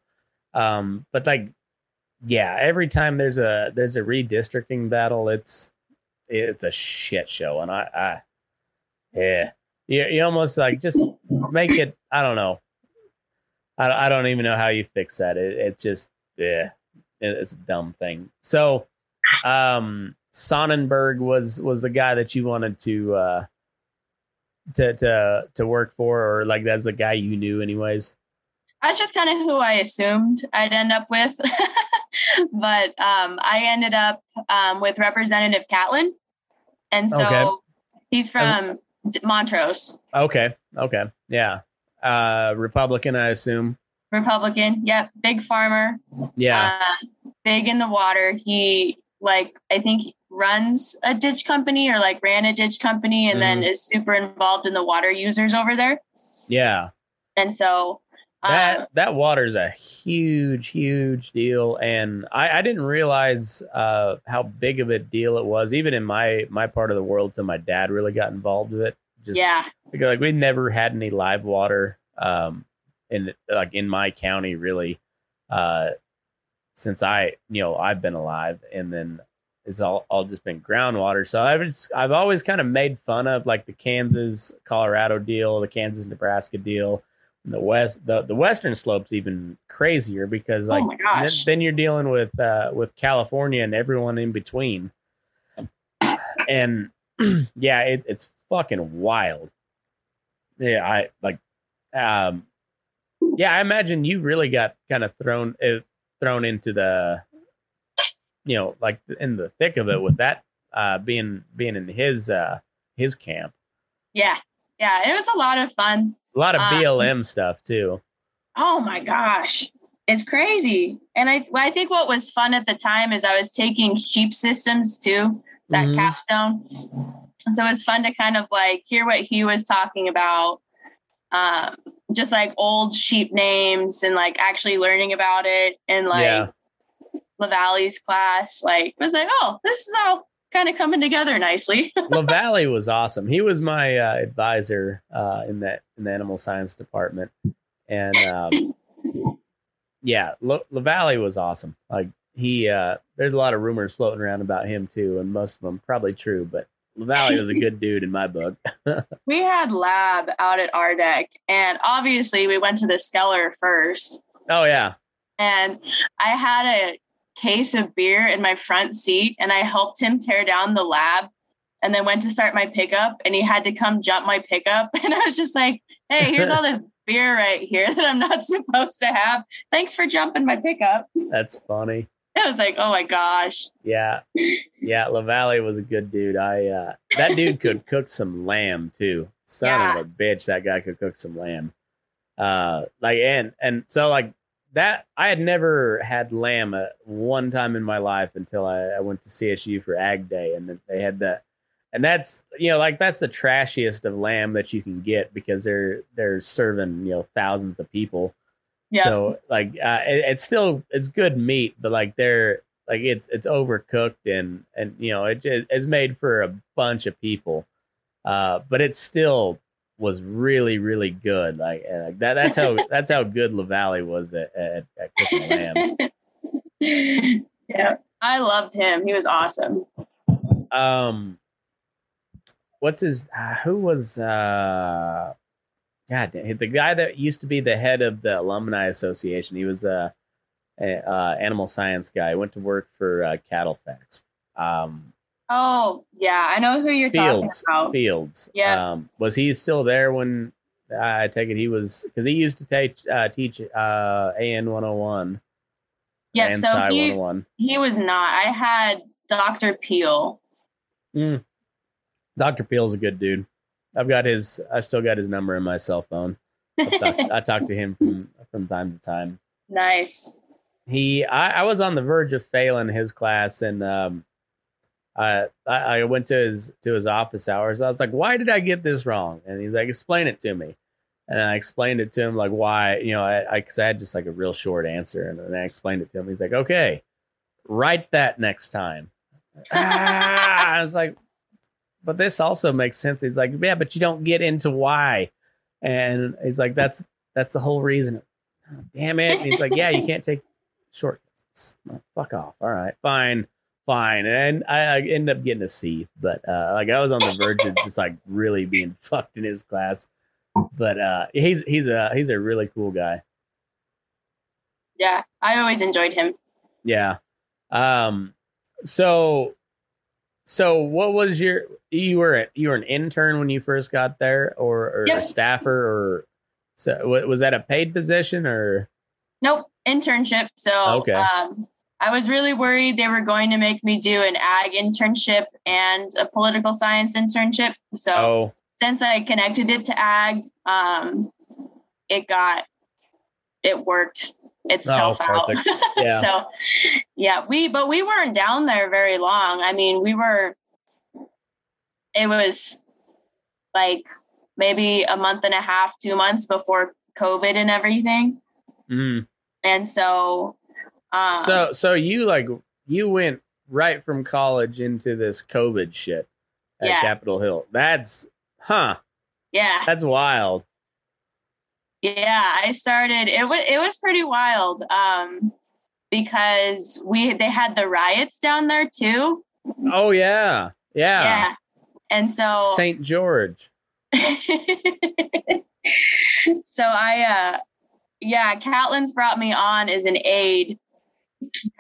Um, but like, yeah, every time there's a there's a redistricting battle, it's it's a shit show, and I, I yeah, you you almost like just make it. I don't know. I I don't even know how you fix that. It it just yeah, it, it's a dumb thing. So, um, Sonnenberg was was the guy that you wanted to uh to to to work for, or like that's the guy you knew anyways. That's just kind of who I assumed I'd end up with. but um, I ended up um, with Representative Catlin. And so Okay. he's from Montrose, Okay, okay, yeah, uh, Republican, I assume. Republican. Yep. Big farmer. Yeah, Uh, big in the water. He, like, I think runs a ditch company or like ran a ditch company and then is super involved in the water users over there. yeah. And so, that um, that water's a huge huge deal. And i i didn't realize uh how big of a deal it was. Even in my my part of the world till my dad really got involved with it. Just yeah. because like we never had any live water um in like in my county really uh since i you know i've been alive. And then it's all all just been groundwater. So i've just, i've always kind of made fun of like the kansas colorado deal the kansas nebraska deal the west the, the western slopes even crazier because like oh my gosh. then, then you're dealing with uh with california and everyone in between and yeah it, it's fucking wild yeah i like um yeah i imagine you really got kind of thrown uh, thrown into the you know like in the thick of it with that uh being being in his uh his camp yeah. Yeah. It was a lot of fun. a lot of Um, blm stuff too Oh my gosh. It's crazy. And I I think what was fun at the time is I was taking sheep systems too, that Mhm. capstone. And so it was fun to kind of like hear what he was talking about. Um, just like old sheep names and like actually learning about it and like Yeah. LeValley's class. Like it was like, oh, this is all kind of coming together nicely. LeValley was awesome. He was my uh, advisor uh, in that in the animal science department, and um, yeah, La- LeValley was awesome. Like he, uh, there's a lot of rumors floating around about him too, and most of them probably true. But LeValley was a good dude in my book. we had lab out at our deck and obviously we went to the Skeller first. Oh yeah, and I had a case of beer in my front seat and I helped him tear down the lab and then went to start my pickup and he had to come jump my pickup and I was just like, "Hey, here's all this beer right here that I'm not supposed to have. Thanks for jumping my pickup." that's funny. It was like, "Oh my gosh." Yeah, yeah. LeValley was a good dude. I uh, that dude could cook some lamb too. Son Yeah. of a bitch, that guy could cook some lamb. Uh, like and and so like that. I had never had lamb at one time in my life until I, I went to CSU for Ag Day, and they had that. And that's you know like that's the trashiest of lamb that you can get because they're they're serving you know thousands of people. Yeah. So like uh, it, it's still it's good meat, but like they're like it's it's overcooked and and you know it, it's made for a bunch of people, uh, but it's still was really really good. Like, uh, that that's how that's how good LeValley was at, at, at cooking lamb. yeah. I loved him. He was awesome. Um, what's his? Uh, who was? uh God, the guy that used to be the head of the alumni association. He was a, a uh, animal science guy. He went to work for uh, CattleFax. Um, Oh, yeah. I know who you're Fields. talking about. Fields. Yeah. Um, was he still there when? I take it he was because he used to take uh, teach uh, AN one hundred one. Yeah, and So Sci he, 101. he was not. I had Dr. Peel. Mm. Dr. Peel's a good dude. I've got his. I still got his number in my cell phone. I talk, I talk to him from from time to time. nice. He, I, I was on the verge of failing his class, and um, I, I I went to his to his office hours. I was like, "Why did I get this wrong?" And he's like, "Explain it to me." And I explained it to him, like why, you know, I because I, had just like a real short answer, and then I explained it to him. He's like, "Okay, write that next time." ah, I was like, but this also makes sense. He's like, yeah, but you don't get into why. And he's like, that's that's the whole reason. Damn it. And he's like, yeah, you can't take shortcuts. Fuck off. All right, fine, fine, and I, I ended up getting a C. But uh, like I was on the verge of just like really being fucked in his class. But uh, he's he's a he's a really cool guy. Yeah, I always enjoyed him. Yeah. Um. So, so what was your you were a, you were an intern when you first got there, or, or Yep. a staffer, or so was that a paid position or? Nope, internship. So Okay. um, I was really worried they were going to make me do an ag internship and a political science internship. So Oh, since I connected it to ag, um, it got it worked itself Oh, out. Yeah. so yeah, we but we weren't down there very long. I mean, we were it was like maybe a month and a half, two months before COVID and everything. mm. And so um so so you like you went right from college into this COVID shit at Yeah. Capitol Hill. That's huh. yeah. That's wild. Yeah, I started it was it was pretty wild. Um because we they had the riots down there too. Oh yeah, yeah. Yeah. And so Saint George. so I uh yeah, Catlin's brought me on as an aide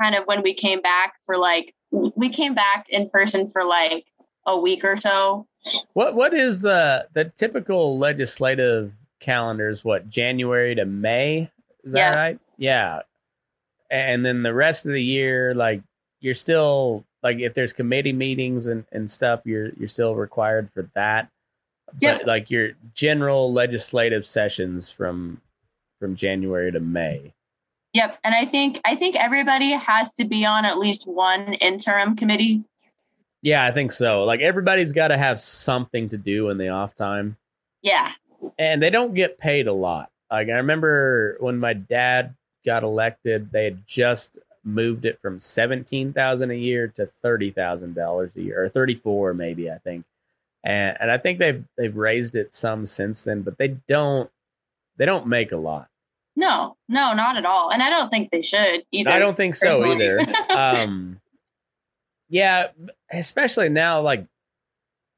kind of when we came back for like we came back in person for like a week or so. What what is the the typical legislative calendars? What January to May? Is that Yeah. right? Yeah. And then the rest of the year, like you're still like if there's committee meetings and, and stuff, you're you're still required for that. Yep. But like your general legislative sessions from from January to May. Yep, and I think I think everybody has to be on at least one interim committee. Yeah, I think so. Like everybody's got to have something to do in the off time. Yeah. and they don't get paid a lot. Like I remember when my dad got elected, they had just moved it from seventeen thousand a year to thirty thousand dollars a year, or thirty four maybe I think. And and I think they've they've raised it some since then, but they don't they don't make a lot. No, no, not at all. And I don't think they should either. I don't think so personally. either. um, yeah, especially now, like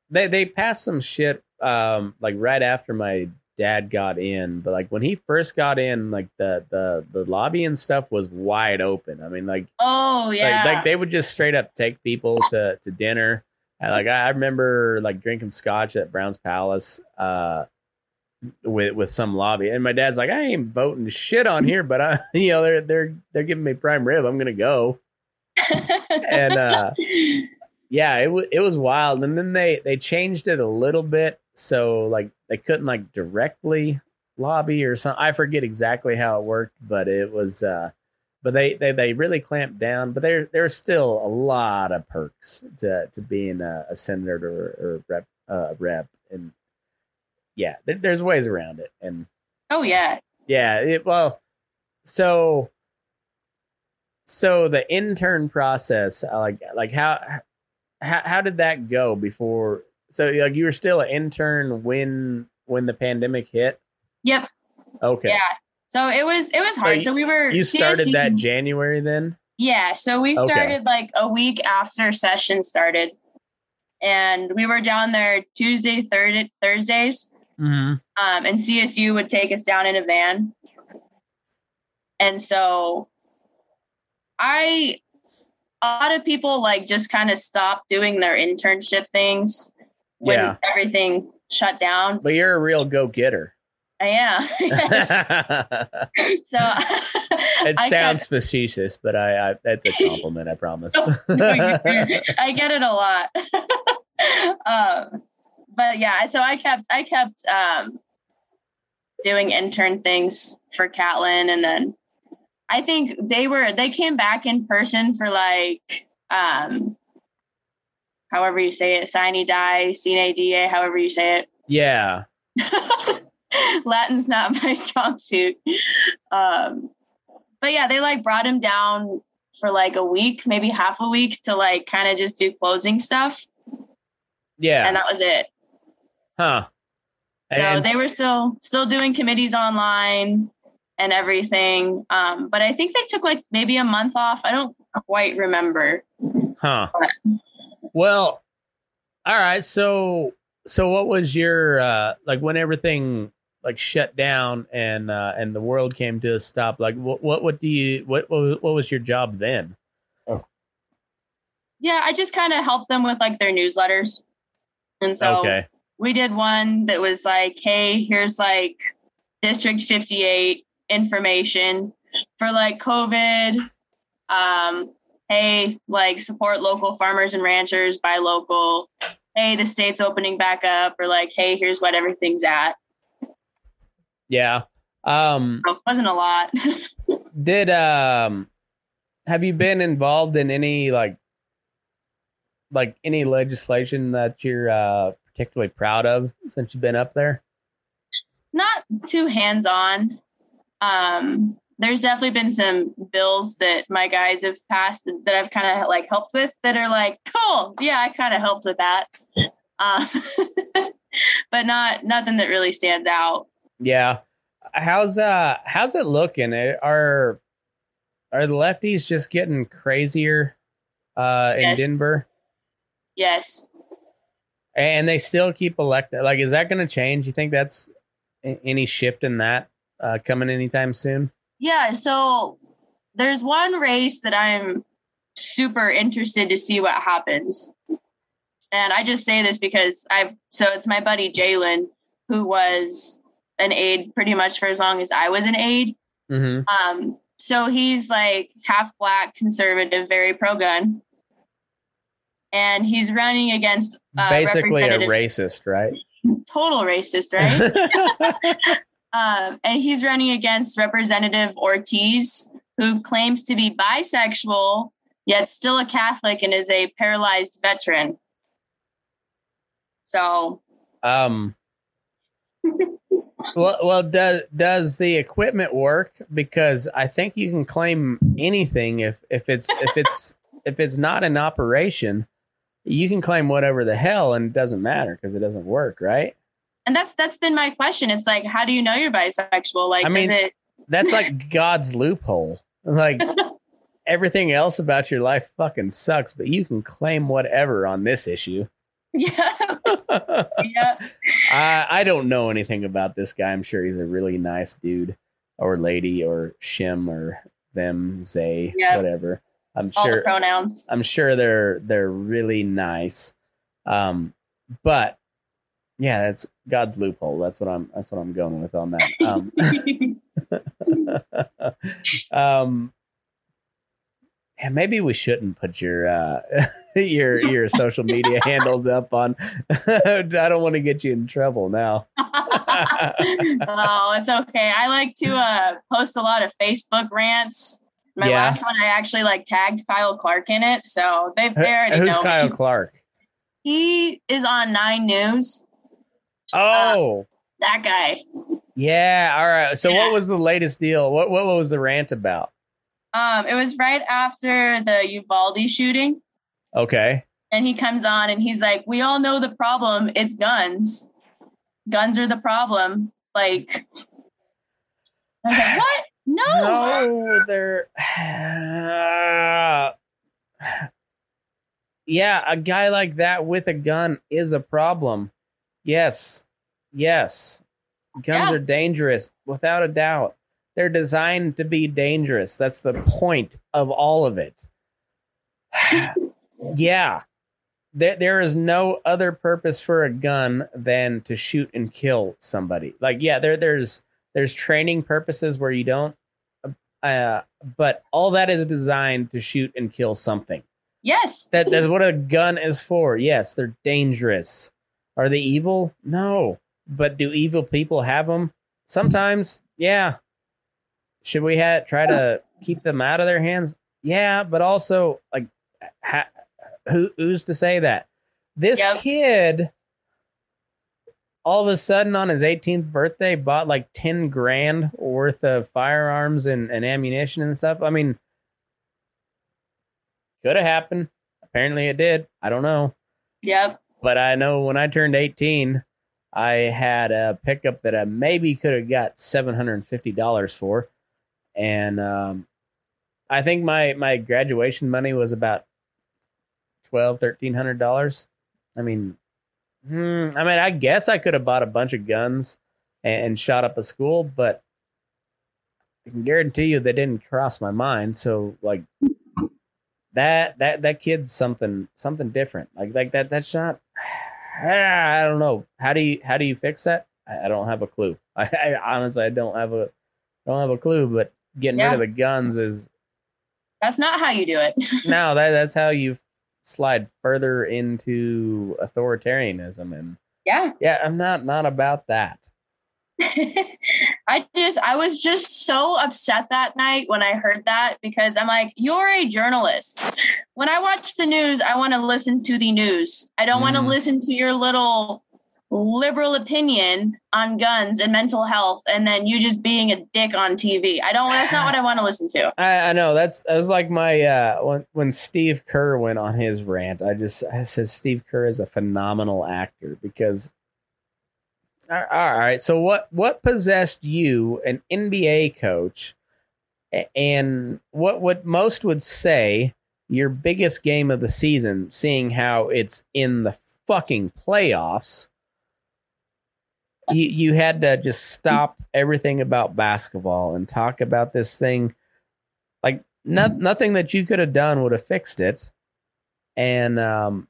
they they passed some shit um like right after my dad got in, but like when he first got in, like the the the lobby and stuff was wide open. I mean, like Oh yeah. like, like they would just straight up take people to to dinner. And like I, I remember like drinking scotch at Brown's Palace uh with with some lobby. And my dad's like, I ain't voting shit on here, but I you know, they're they're they're giving me prime rib. I'm gonna go. and, uh, Yeah, it was it was wild. And then they they changed it a little bit so like they couldn't like directly lobby or something. I forget exactly how it worked, but it was uh but they, they, they really clamped down. But there there's still a lot of perks to, to being a, a senator or, or rep uh, rep, and yeah, there, there's ways around it. And oh yeah. yeah, it well, so so the intern process, uh, like like how how how did that go before? So like you were still an intern when when the pandemic hit. Yep. Okay, Yeah. So it was it was hard. you- So we were you started CIG that January then. Yeah, so we Okay. started like a week after session started. And we were down there Tuesday, third Thursdays. Mm-hmm. Um, and CSU would take us down in a van. And so I a lot of people like just kind of stopped doing their internship things when Yeah. everything shut down. But you're a real go getter. I am. it so I kept- sounds facetious, but I, I that's a compliment. I promise. I get it a lot. um, but yeah, so I kept I kept um, doing intern things for Catlin, and then I think they were they came back in person for like um, however you say it, sine die, sine die, however you say it. yeah. Latin's not my strong suit. Um, but yeah, they like brought him down for like a week, maybe half a week to like kind of just do closing stuff. yeah, And that was it. Huh? So And they were still still doing committees online and everything. Um, but I think they took like maybe a month off. I don't quite remember. Huh. Well, all right. So, so what was your uh like when everything like shut down and uh and the world came to a stop? Like, what what what do you what what, what was your job then? Oh. Yeah, I just kind of helped them with like their newsletters. And so okay. We did one that was like, hey, here's like District 58 information for like COVID. Um, hey, like support local farmers and ranchers, buy local. Hey, the state's opening back up, or like, hey, here's what everything's at. Yeah. Um So it wasn't a lot. did um have you been involved in any like like any legislation that you're uh particularly proud of since you've been up there? Not too hands on. Um, there's definitely been some bills that my guys have passed that I've kind of like helped with that are like, cool, yeah, I kind of helped with that. Uh, but not nothing that really stands out. Yeah. How's uh how's it looking? Eh, Are are the lefties just getting crazier uh in Yes. Denver? Yes. And they still keep electing like is that going to change? You think that's any shift in that uh coming anytime soon? Yeah. So there's one race that I'm super interested to see what happens. And I just say this because I've, so it's my buddy Jalen, who was an aide pretty much for as long as I was an aide. Mhm. Um, so he's like half black, conservative, very pro gun. And he's running against uh, Basically a racist, right? total racist, right? um, and he's running against Representative Ortiz, who claims to be bisexual, yet still a Catholic and is a paralyzed veteran. So, Um. Well, well, does does the equipment work? Because I think you can claim anything if if it's if it's if it's not in operation, you can claim whatever the hell, and it doesn't matter because it doesn't work, right? and that's that's been my question. It's like, how do you know you're bisexual? Like, I mean- does it? That's like God's loophole. Like everything else about your life fucking sucks, but you can claim whatever on this issue. Yeah, yeah. I I don't know anything about this guy. I'm sure he's a really nice dude or lady or shim or them, they, Yeah. whatever. I'm All sure pronouns. I'm sure they're they're really nice. Um but yeah, that's God's loophole. That's what I'm that's what I'm going with on that. Um um yeah, maybe we shouldn't put your uh your your social media handles up on I don't want to get you in trouble now. oh, it's okay. I like to uh, post a lot of Facebook rants. My Yeah. last one, I actually like tagged Kyle Clark in it, so they, they already Who's know. Kyle me. Clark? He is on Nine News. Oh, That guy. yeah. All right. So, Yeah. what was the latest deal? What what was the rant about? Um, it was right after the Uvalde shooting, Okay. and he comes on and he's like, "We all know the problem. It's guns. Guns are the problem." Like, I was like, "What? No." No, they're. yeah, a guy like that with a gun is a problem. Yes. Yes. Guns Yeah. are dangerous, without a doubt. They're designed to be dangerous. That's the point of all of it. yeah. There, there is no other purpose for a gun than to shoot and kill somebody. Like, yeah, there, there's, there's training purposes where you don't uh, but all that is designed to shoot and kill something. Yes. That that's what a gun is for. Yes, they're dangerous. Are they evil? No. But do evil people have them? Sometimes, yeah. Should we ha- try to keep them out of their hands? Yeah, but also like, ha- who who's to say that this Yep. kid all of a sudden on his 18th birthday bought like 10 grand worth of firearms and, and ammunition and stuff. I mean could have happened. Apparently it did. I don't know. Yep. but i know when i turned 18 i had a pickup that i maybe could have got $750 for. And um, i think my my graduation money was about twelve, thirteen hundred dollars. I mean, hmm, I mean, I guess I could have bought a bunch of guns and, and shot up a school, but I can guarantee you they didn't cross my mind. So like that that that kid's something something different. Like like that that's not. I don't know. How do you how do you fix that? I, I don't have a clue. I, I, honestly I don't have a don't have a clue. But getting Yeah. rid of the guns is That's not how you do it. no that that's how you slide further into authoritarianism and yeah. yeah I'm not not about that. I just I was just so upset that night when I heard that because I'm like, you're a journalist. When I watch the news, I want to listen to the news. I don't want to mm. listen to your little liberal opinion on guns and mental health and then you just being a dick on TV. I don't that's not what I want to listen to. I, I know that's that was like my uh when when Steve Kerr went on his rant. I just I said Steve Kerr is a phenomenal actor because. All right, so what what possessed you, an NBA coach, and what what most would say your biggest game of the season, seeing how it's in the fucking playoffs. You you had to just stop everything about basketball and talk about this thing. Like no, nothing that you could have done would have fixed it. And um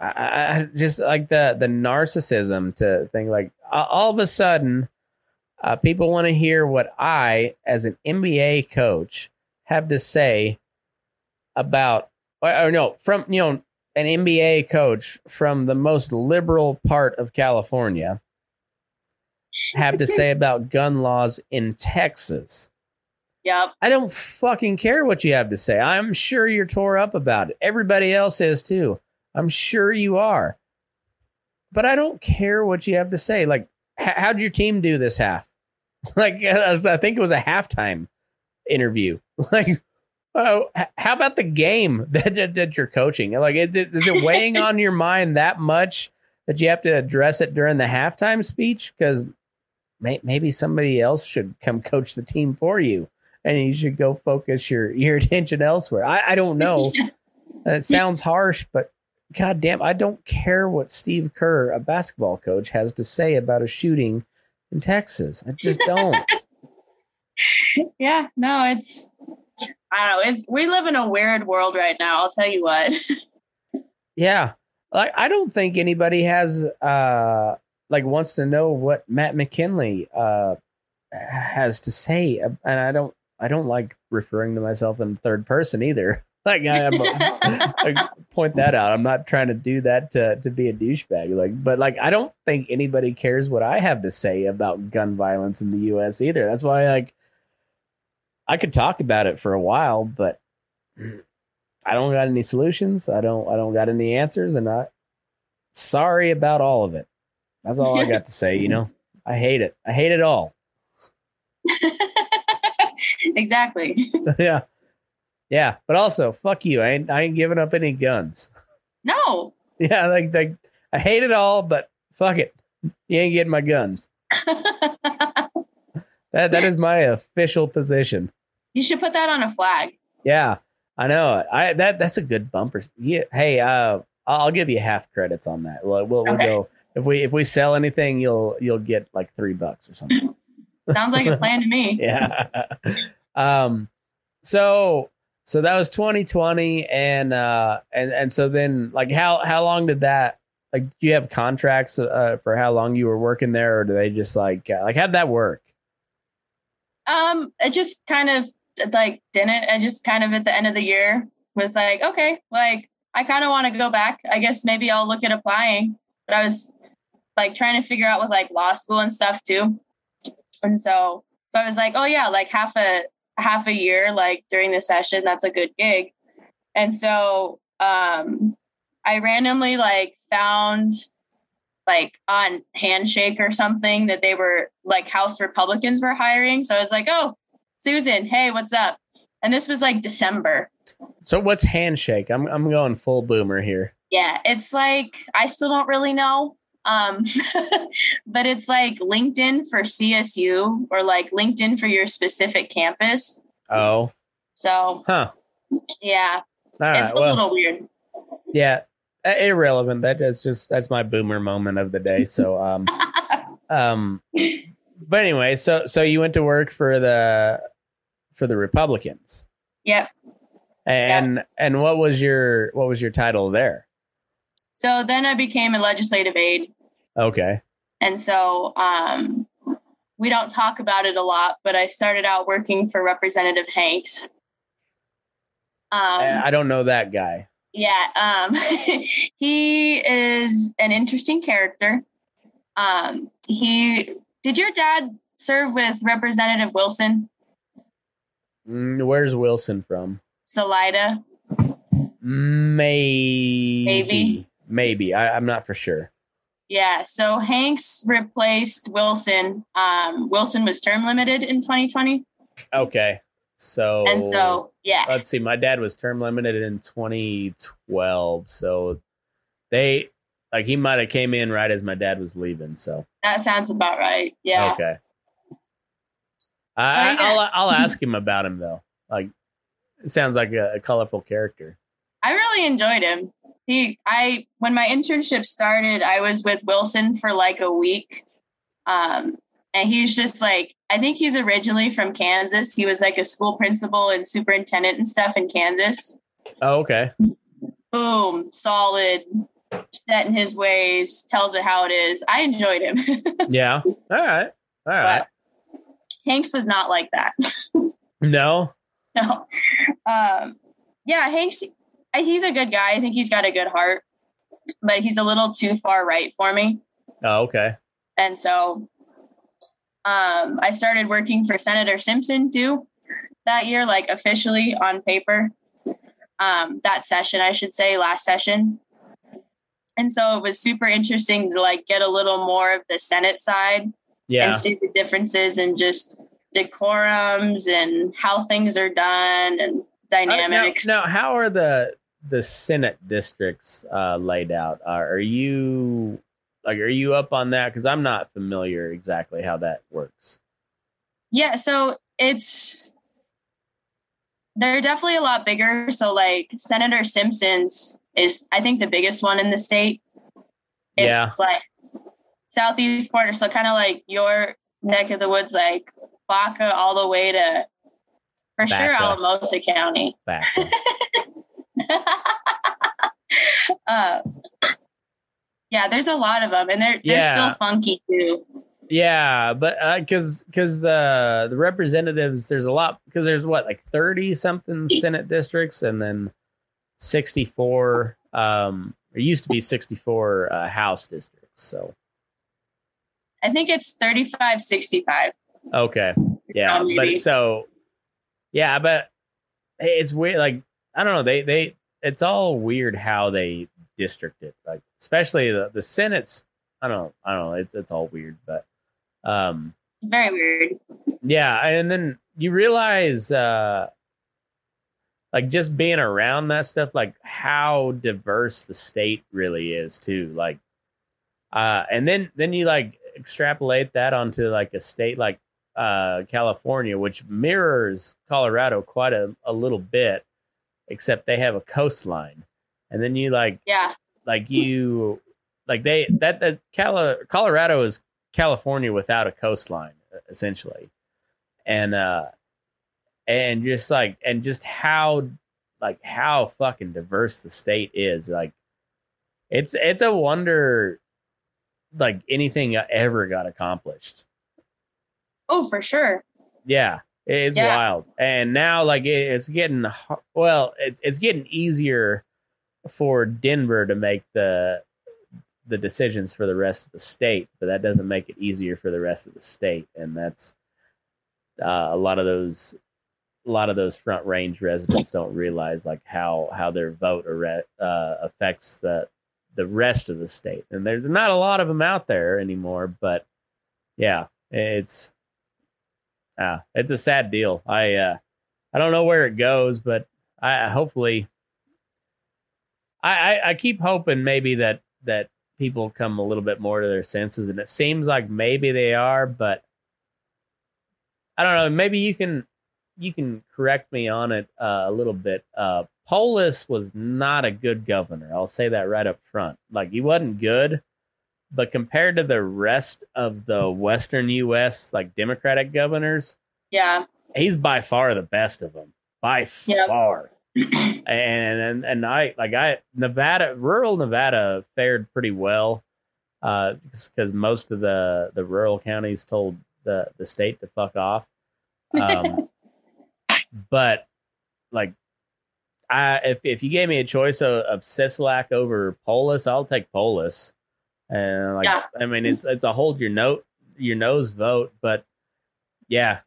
I, I I just like the the narcissism to think like all of a sudden uh, people want to hear what i as an nba coach have to say about or, or no from you know an nba coach from the most liberal part of california have to say about gun laws in texas Yep. I don't fucking care what you have to say. I'm sure you're tore up about it. Everybody else is too. I'm sure you are. But I don't care what you have to say. Like, h- how'd your team do this half? Like, I think it was a halftime interview. Like, oh, how about the game that, that, that you're coaching? Like, is it, is it weighing on your mind that much that you have to address it during the halftime speech? Because may, maybe somebody else should come coach the team for you and you should go focus your your attention elsewhere. I, I don't know. And uh, it sounds harsh, but god damn, I don't care what Steve Kerr, a basketball coach, has to say about a shooting in Texas. I just don't. Yeah, no, it's I don't know. It's we live in a weird world right now, I'll tell you what. yeah. Like I don't think anybody has uh like wants to know what Matt McKinley uh has to say and I don't I don't like referring to myself in third person either. Like I, am I point that out. I'm not trying to do that to to be a douchebag. Like, but like I don't think anybody cares what I have to say about gun violence in the U.S. either. That's why like I could talk about it for a while, but I don't got any solutions. I don't I don't got any answers, and I sorry about all of it. That's all I got to say. You know, I hate it. I hate it all. exactly. yeah, yeah. But also, fuck you. I ain't I ain't giving up any guns. No. Yeah, like like I hate it all, but fuck it. You ain't getting my guns. That that is my official position. You should put that on a flag. Yeah, I know. I that that's a good bumper. Yeah. Hey, uh, I'll give you half credits on that. We'll we'll, we'll go if we if we sell anything, you'll you'll get like three bucks or something. Sounds like a plan to me. yeah. um. So so that was 2020, and uh and and so then like how how long did that like do you have contracts uh, for how long you were working there, or do they just like uh, like how'd that work? Um, it just kind of like didn't. I just kind of at the end of the year was like, okay, like I kind of want to go back. I guess maybe I'll look at applying. But I was like trying to figure out with like law school and stuff too. And so so I was like, oh yeah, like half a half a year, like during the session, that's a good gig. And so um I randomly like found like on handshake or something that they were like house republicans were hiring so i was like oh susan hey what's up and this was like december So what's handshake? I'm I'm going full boomer here. yeah it's like i still don't really know um but it's like linkedin for csu or like linkedin for your specific campus Oh, so huh. yeah right. it's a Well, little weird. yeah, irrelevant. That is just that's my boomer moment of the day. So, um, um, but anyway, so so you went to work for the for the Republicans, Yep. and and what was your what was your title there? So then I became a legislative aide. Okay. And so um, we don't talk about it a lot, but I started out working for Representative Hanks. Um, I don't know that guy. yeah, um, he is an interesting character. Um, he did your dad serve with Representative Wilson Mm, Where's Wilson from? Salida? Maybe. Maybe. Maybe. I, I'm not for sure. Yeah, so Hanks replaced Wilson. Um, Wilson was term limited in 2020, Okay. So and so yeah, let's see. My dad was term limited in 2012, so they like he might have came in right as my dad was leaving. So that sounds about right. Yeah. okay. I, Oh, yeah. I'll I'll ask him about him though. Like, it sounds like a, a colorful character. I really enjoyed him. He, I, when my internship started, I was with Wilson for like a week. Um, and he's just like, I think he's originally from Kansas. He was like a school principal and superintendent and stuff in Kansas. Oh, okay. Boom, solid, set in his ways, tells it how it is. I enjoyed him. Yeah. All right. All right. but Hanks was not like that. No. no. Um, yeah, Hanks, he's a good guy. I think he's got a good heart, but he's a little too far right for me. Oh, okay. And so um, I started working for Senator Simpson too that year, like officially on paper. Um, that session, I should say, last session. And so it was super interesting to like get a little more of the Senate side Yeah. and see the differences and just decorums and how things are done and Uh, now, dynamics. now, how are the the Senate districts uh, laid out? Are, are you like are you up on that? Because I'm not familiar exactly how that works. Yeah, so it's they're definitely a lot bigger. So like Senator Simpson's is I think the biggest one in the state. It's Yeah. like southeast corner, so kind of like your neck of the woods, like Baca all the way to for sure Alamosa County. Uh, yeah, there's a lot of them, and they're they're still funky too. yeah, but because because the the representatives there's a lot because there's what like thirty something Senate districts and then sixty four. Um, there used to be sixty four uh, House districts. So I think it's 35, 65. Okay. Yeah. Um, but so yeah, but it's weird. Like I don't know. They they it's all weird how they district it. Like especially the the Senate's. I don't know. I don't know. It's it's all weird, but um Very weird. yeah, and then you realize uh like just being around that stuff like how diverse the state really is too like uh and then then you like extrapolate that onto like a state like uh California which mirrors Colorado quite a, a little bit except they have a coastline and then you like Yeah. like you like they that that Cali- Colorado is California without a coastline essentially and uh and just like and just how like how fucking diverse the state is like it's it's a wonder like anything ever got accomplished Oh, for sure. yeah it's Yeah. wild and now like it, it's getting well it's it's getting easier for denver to make the the decisions for the rest of the state but that doesn't make it easier for the rest of the state and that's uh, a lot of those a lot of those front range residents don't realize like how how their vote uh, affects the the rest of the state. And there's not a lot of them out there anymore but yeah it's ah it's a sad deal. I uh i don't know where it goes but i I- hopefully I, I i keep hoping maybe that that people come a little bit more to their senses and it seems like maybe they are but i don't know. Maybe you can you can correct me on it uh, a little bit. Uh, Polis was not a good governor. I'll say that right up front. Like he wasn't good, but compared to the rest of the Western U.S. like Democratic governors, Yeah. he's by far the best of them. By far. and and and I like I Nevada rural Nevada fared pretty well uh because most of the the rural counties told the the state to fuck off um but like I if if you gave me a choice of, of over Polis I'll take Polis. And like Yeah. I mean it's it's a hold your note your nose vote but yeah.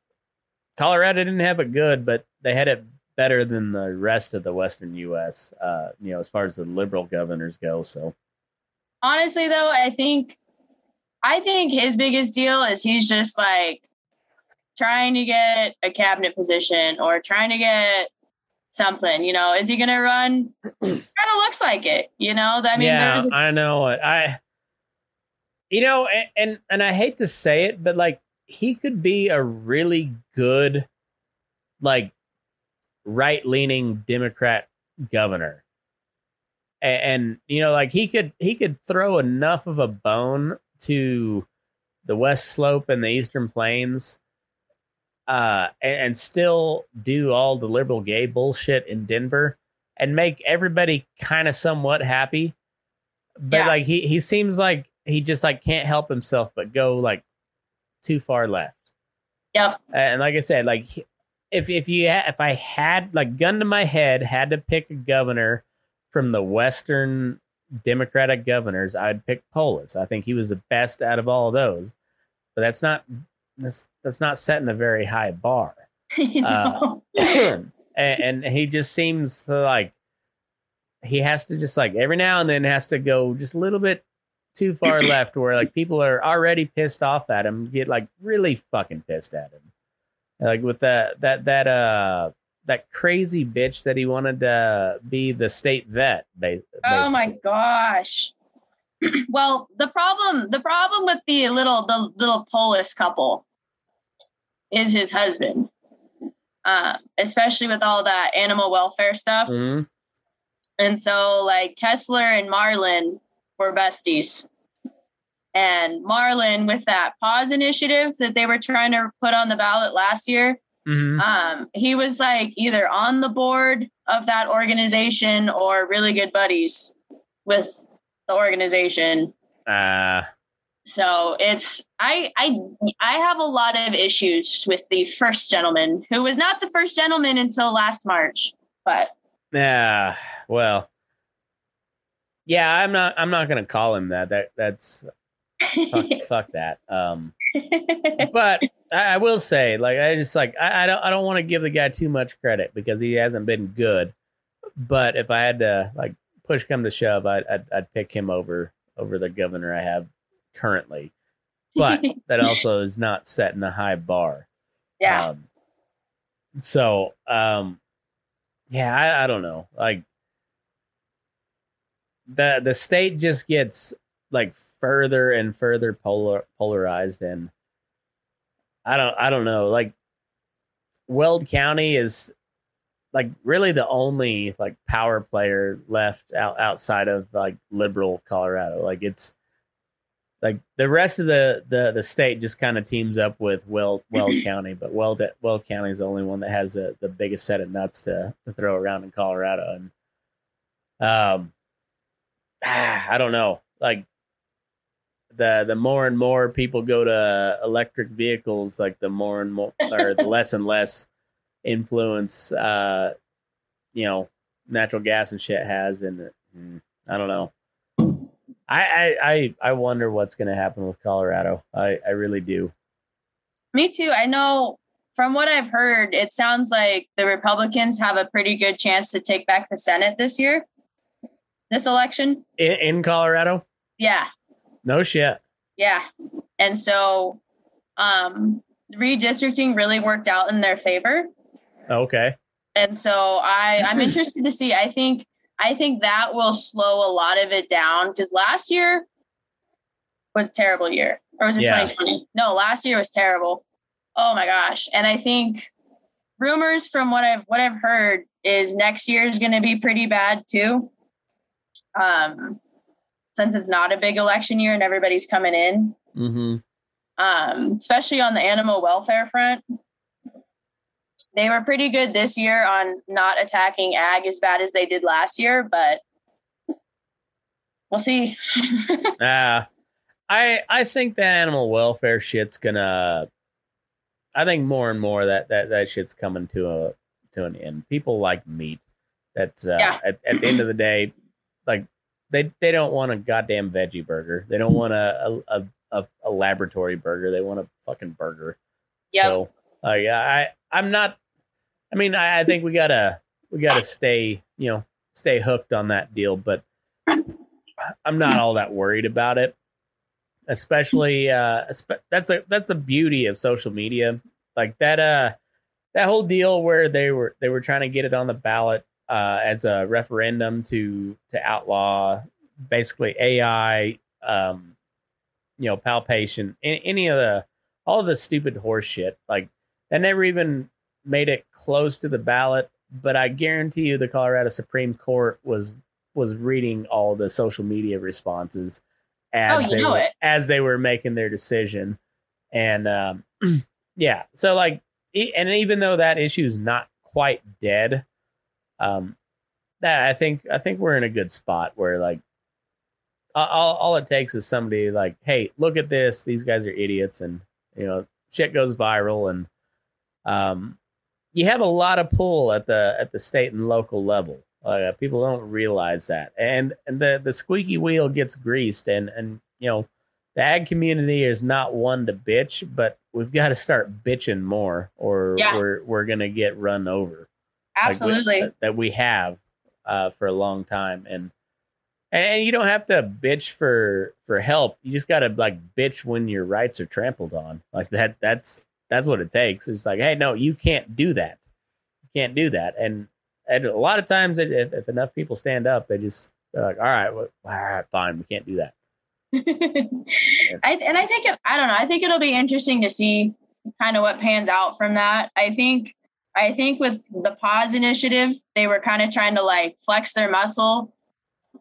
Colorado didn't have it good but they had it better than the rest of the western US uh you know as far as the liberal governors go so. Honestly, though, I think, I think his biggest deal is he's just like trying to get a cabinet position or trying to get something. You know, is he going to run? kind of looks like it. You know, I mean, yeah, a- I know it. I, you know, and, and and I hate to say it, but like he could be a really good, like, right leaning Democrat governor, and, and you know, like he could he could throw enough of a bone to the West Slope and the Eastern Plains. Uh, and, and still do all the liberal gay bullshit in Denver and make everybody kind of somewhat happy but Yeah. like he he seems like he just like can't help himself but go like too far left yep. and like i said like if if you ha- if i had like gun to my head had to pick a governor from the western democratic governors i'd pick polis i think he was the best out of all of those but that's not that's that's not setting a very high bar. You Uh, and, and he just seems to like he has to just like every now and then has to go just a little bit too far left where like people are already pissed off at him get like really fucking pissed at him. Like with that that that uh that crazy bitch that he wanted to be the state vet ba- Oh my gosh. well, the problem the problem with the little the little Polish couple is his husband. Um, especially with all that animal welfare stuff. Mhm. And so like Kessler and Marlon were besties. And Marlon with that pause initiative that they were trying to put on the ballot last year, Mhm. um, he was like either on the board of that organization or really good buddies with the organization. uh So it's I I I have a lot of issues with the first gentleman who was not the first gentleman until last March. But yeah well yeah i'm not i'm not gonna call him that that that's fuck, fuck that um but I, I will say, like, I just like I, I don't I don't want to give the guy too much credit because he hasn't been good. But if I had to like push come to shove, I'd I'd, I'd pick him over over the governor I have currently. But that also is not setting a high bar. yeah. Um, so, um, yeah, I, I don't know. Like the the state just gets like further and further polar polarized, and I don't I don't know. Like Weld County is like really the only like power player left out outside of like liberal Colorado. Like it's like the rest of the the the state just kind of teams up with Weld Weld County, but Weld Weld County is the only one that has the the biggest set of nuts to to throw around in Colorado, and um, I don't know, like the the more and more people go to electric vehicles, like the more and more or the less and less influence, uh, you know, natural gas and shit has, and mm, I don't know. I, I I I wonder what's going to happen with Colorado. I I really do. Me too. I know from what I've heard, it sounds like the Republicans have a pretty good chance to take back the Senate this year, this election. In, in Colorado, Yeah. no shit. Yeah. And so um redistricting really worked out in their favor. Okay. And so I I'm interested to see. I think I think that will slow a lot of it down because last year was a terrible year. Or was it Yeah. 2020? No, last year was terrible. Oh my gosh. And I think rumors from what I've what I've heard is next year is going to be pretty bad too. Um, since it's not a big election year and everybody's coming in, Mm-hmm. um, especially on the animal welfare front. They were pretty good this year on not attacking ag as bad as they did last year, but we'll see. Uh, I I think that animal welfare shit's gonna. I think more and more that that that shit's coming to a to an end. People like meat. That's uh, Yeah. at, at the end of the day, like they they don't want a goddamn veggie burger. They don't want a a, a, a laboratory burger. They want a fucking burger. Yep. So uh, yeah, I I'm not. I mean, I, I think we gotta we gotta stay you know stay hooked on that deal, but I'm not all that worried about it. Especially uh that's a that's the beauty of social media. Like that uh that whole deal where they were they were trying to get it on the ballot uh as a referendum to to outlaw basically AI um you know palpation any, any of the all of the stupid horse shit like that never even made it close to the ballot but I guarantee you the Colorado Supreme Court was was reading all the social media responses as Oh, they were, it. as they were making their decision. And um yeah so like and even though that issue is not quite dead um that i think i think we're in a good spot where like all, all it takes is somebody like hey look at this. These guys are idiots. And you know shit goes viral and um you have a lot of pull at the at the state and local level. Uh, people don't realize that. And and the the squeaky wheel gets greased and and you know the ag community is not one to bitch but we've got to start bitching more or Yeah. we're we're gonna get run over. Like, we- Absolutely. that, that we have uh, for a long time. And and you don't have to bitch for for help. You just gotta like bitch when your rights are trampled on. Like that that's that's what it takes it's like hey no you can't do that you can't do that and and a lot of times if, if enough people stand up they just like all right well, all right fine we can't do that I, and I think it, I don't know. I think it'll be interesting to see kind of what pans out from that. I think I think with the pause initiative, they were kind of trying to like flex their muscle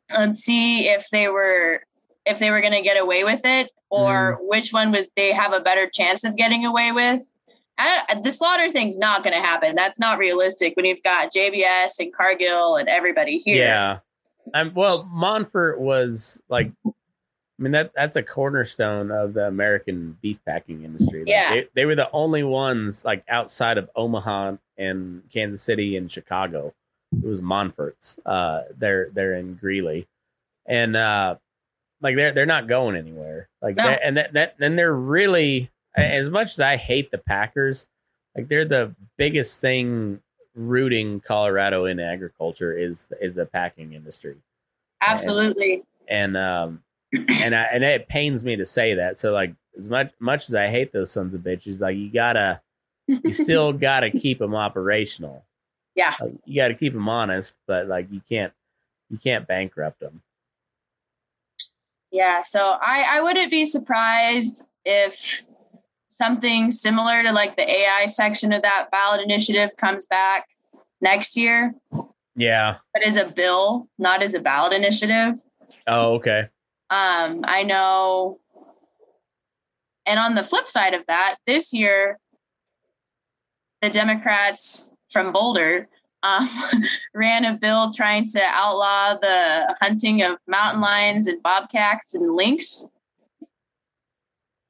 and see if they were if they were going to get away with it or which one would they have a better chance of getting away with. I, the slaughter thing's not going to happen. That's not realistic when you've got JBS and Cargill and everybody here. Yeah. Um, well, Monfort was like, I mean that that's a cornerstone of the American beef packing industry. Like, Yeah. they, they were the only ones like outside of Omaha and Kansas City and Chicago. It was Monfort's. Uh, they're they're in Greeley, and uh, like they're they're not going anywhere. Like No. and that that and they're really as much as I hate the Packers, like they're the biggest thing rooting Colorado in agriculture is is the packing industry. Absolutely. And um and I and it pains me to say that. So like as much much as I hate those sons of bitches, like you gotta you still gotta keep them operational. Yeah. Like, you gotta keep them honest, but like you can't you can't bankrupt them. Yeah, so I, I wouldn't be surprised if something similar to like the AI section of that ballot initiative comes back next year, Yeah. but as a bill, not as a ballot initiative. Oh, okay. Um, I know. And on the flip side of that, this year, the Democrats from Boulder um, ran a bill trying to outlaw the hunting of mountain lions and bobcats and lynx.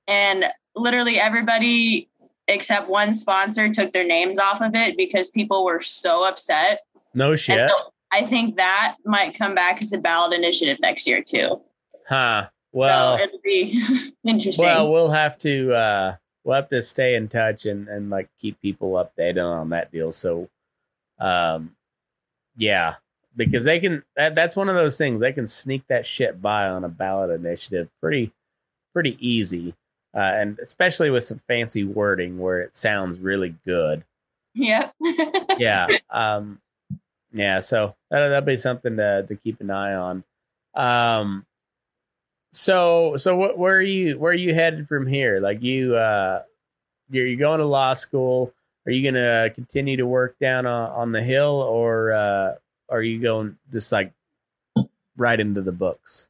And literally everybody except one sponsor took their names off of it because people were so upset. No shit. So I think that might come back as a ballot initiative next year too. Huh. Well so it'll be interesting. Well, we'll have to uh we'll have to stay in touch and and like keep people updated on that deal. So um yeah, because they can that, that's one of those things they can sneak that shit by on a ballot initiative pretty pretty easy. Uh, and especially with some fancy wording where it sounds really good. yep. Yeah. Um yeah, so that that'll be something to to keep an eye on. Um so so what where are you where are you headed from here? Like you uh you're you're going to law school. Are you gonna continue to work down on, on the hill, or uh, are you going just like right into the books?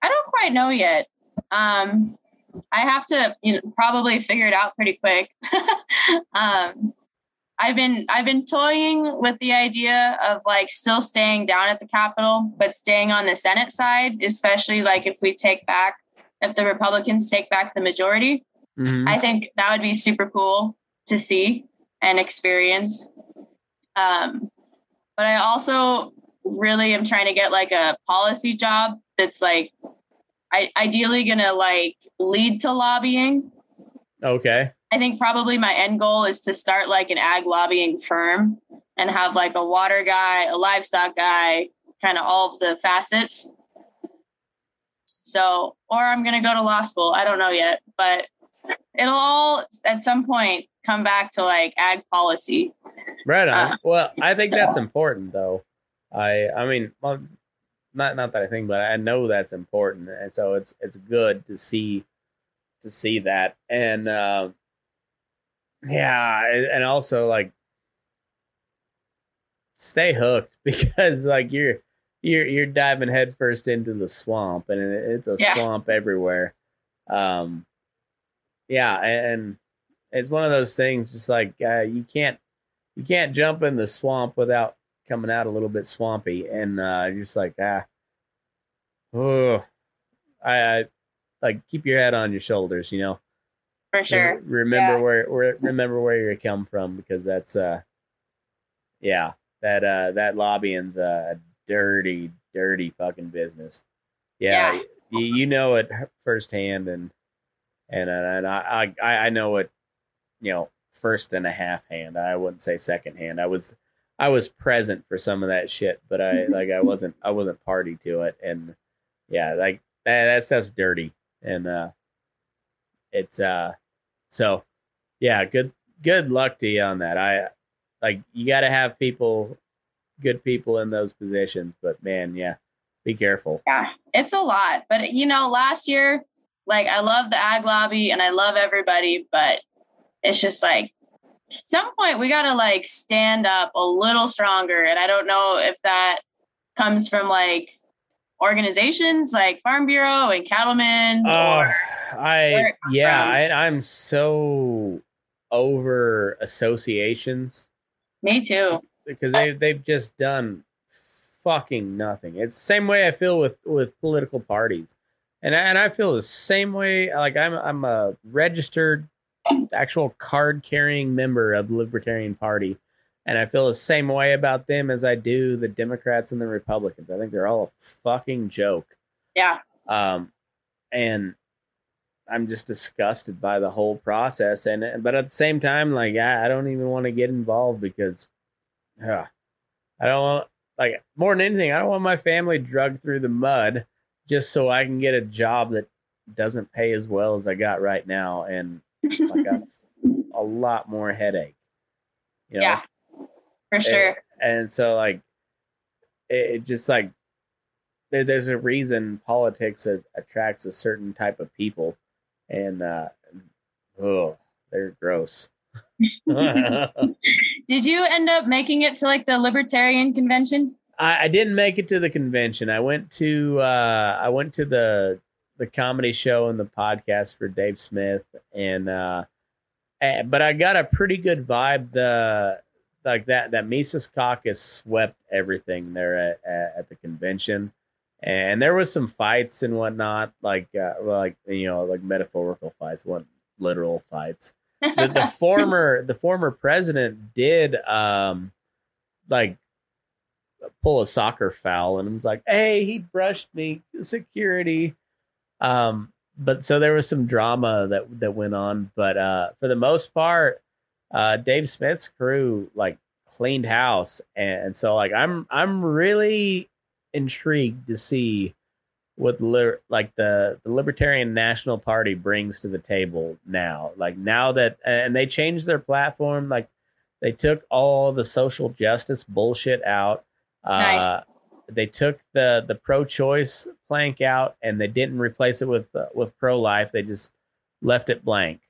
I don't quite know yet. Um, I have to you know, probably figure it out pretty quick. um, I've been I've been toying with the idea of like still staying down at the Capitol, but staying on the Senate side, especially like if we take back if the Republicans take back the majority. Mm-hmm. I think that would be super cool to see and experience. Um, but I also really am trying to get like a policy job that's like I, ideally gonna like lead to lobbying. Okay. I think probably my end goal is to start like an ag lobbying firm and have like a water guy, a livestock guy, kind of all of the facets. So, or I'm going to go to law school. I don't know yet, but it'll all at some point come back to like ag policy. Right on. Uh, well, I think so. that's important though. I I mean, well, not not that I think, but I know that's important, and so it's it's good to see to see that, and uh, yeah, and also like stay hooked because like you're you're you're diving headfirst into the swamp, and it's a yeah. swamp everywhere. Um, yeah, and it's one of those things. Just like uh, you can't you can't jump in the swamp without coming out a little bit swampy, and uh, you're just like ah, oh, I, I like keep your head on your shoulders, you know. For sure. remember yeah. where, where remember where you come from because that's uh, yeah, that uh that lobbying's a dirty, dirty fucking business. Yeah, yeah. You, you know it firsthand, and and and I I I know it, you know, first and a half hand. I wouldn't say second hand. I was I was present for some of that shit, but I like I wasn't I wasn't party to it, and yeah, like that, that stuff's dirty, and uh, it's uh, so yeah, good good luck to you on that. I like you got to have people good people in those positions. But man, yeah, be careful. Yeah, it's a lot. But you know, last year, like I love the ag lobby and I love everybody, but it's just like some point we got to like stand up a little stronger. And I don't know if that comes from like organizations like Farm Bureau and Cattlemen's uh, or I yeah, I, I'm so over associations. Me too because they they've just done fucking nothing. It's the same way I feel with with political parties, and I, and I feel the same way. Like I'm I'm a registered actual card carrying member of the Libertarian Party, and I feel the same way about them as I do the Democrats and the Republicans. I think they're all a fucking joke. Yeah. Um, and I'm just disgusted by the whole process, and but at the same time, like I, I don't even want to get involved because yeah. I don't want like more than anything, I don't want my family drugged through the mud just so I can get a job that doesn't pay as well as I got right now and like a, a lot more headache. You know? Yeah. For sure. And, and so like it, it just like there, there's a reason politics a, attracts a certain type of people and uh oh they're gross Did you end up making it to like the libertarian convention? I, I didn't make it to the convention. I went to uh, I went to the the comedy show and the podcast for Dave Smith, and uh, eh, but I got a pretty good vibe. The like that that Mises Caucus swept everything there at, at, at the convention, and there was some fights and whatnot, like uh, like you know like metaphorical fights, what literal fights the, the former the former president did um like pull a soccer foul and was like, "Hey, he brushed me, security." Um, but so there was some drama that that went on, but uh, for the most part, uh, Dave Smith's crew like cleaned house, and so like I'm I'm really intrigued to see what like the, the libertarian national party brings to the table now. Like now that and they changed their platform like they took all the social justice bullshit out nice. uh, they took the the pro-choice plank out and they didn't replace it with uh, with pro-life they just left it blank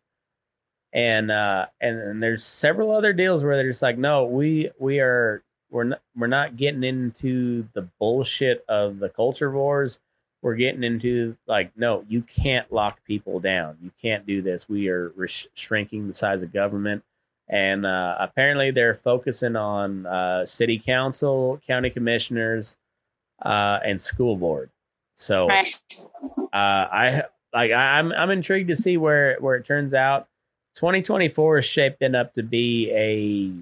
and uh, and, and there's several other deals where they're just like, no, we we are we're not we're not getting into the bullshit of the culture wars. We're getting into like, no, you can't lock people down. You can't do this. We are sh- shrinking the size of government, and uh, apparently they're focusing on uh, city council, county commissioners, uh, and school board. So uh, I like I'm I'm intrigued to see where where it turns out. 2024 is shaping up to be a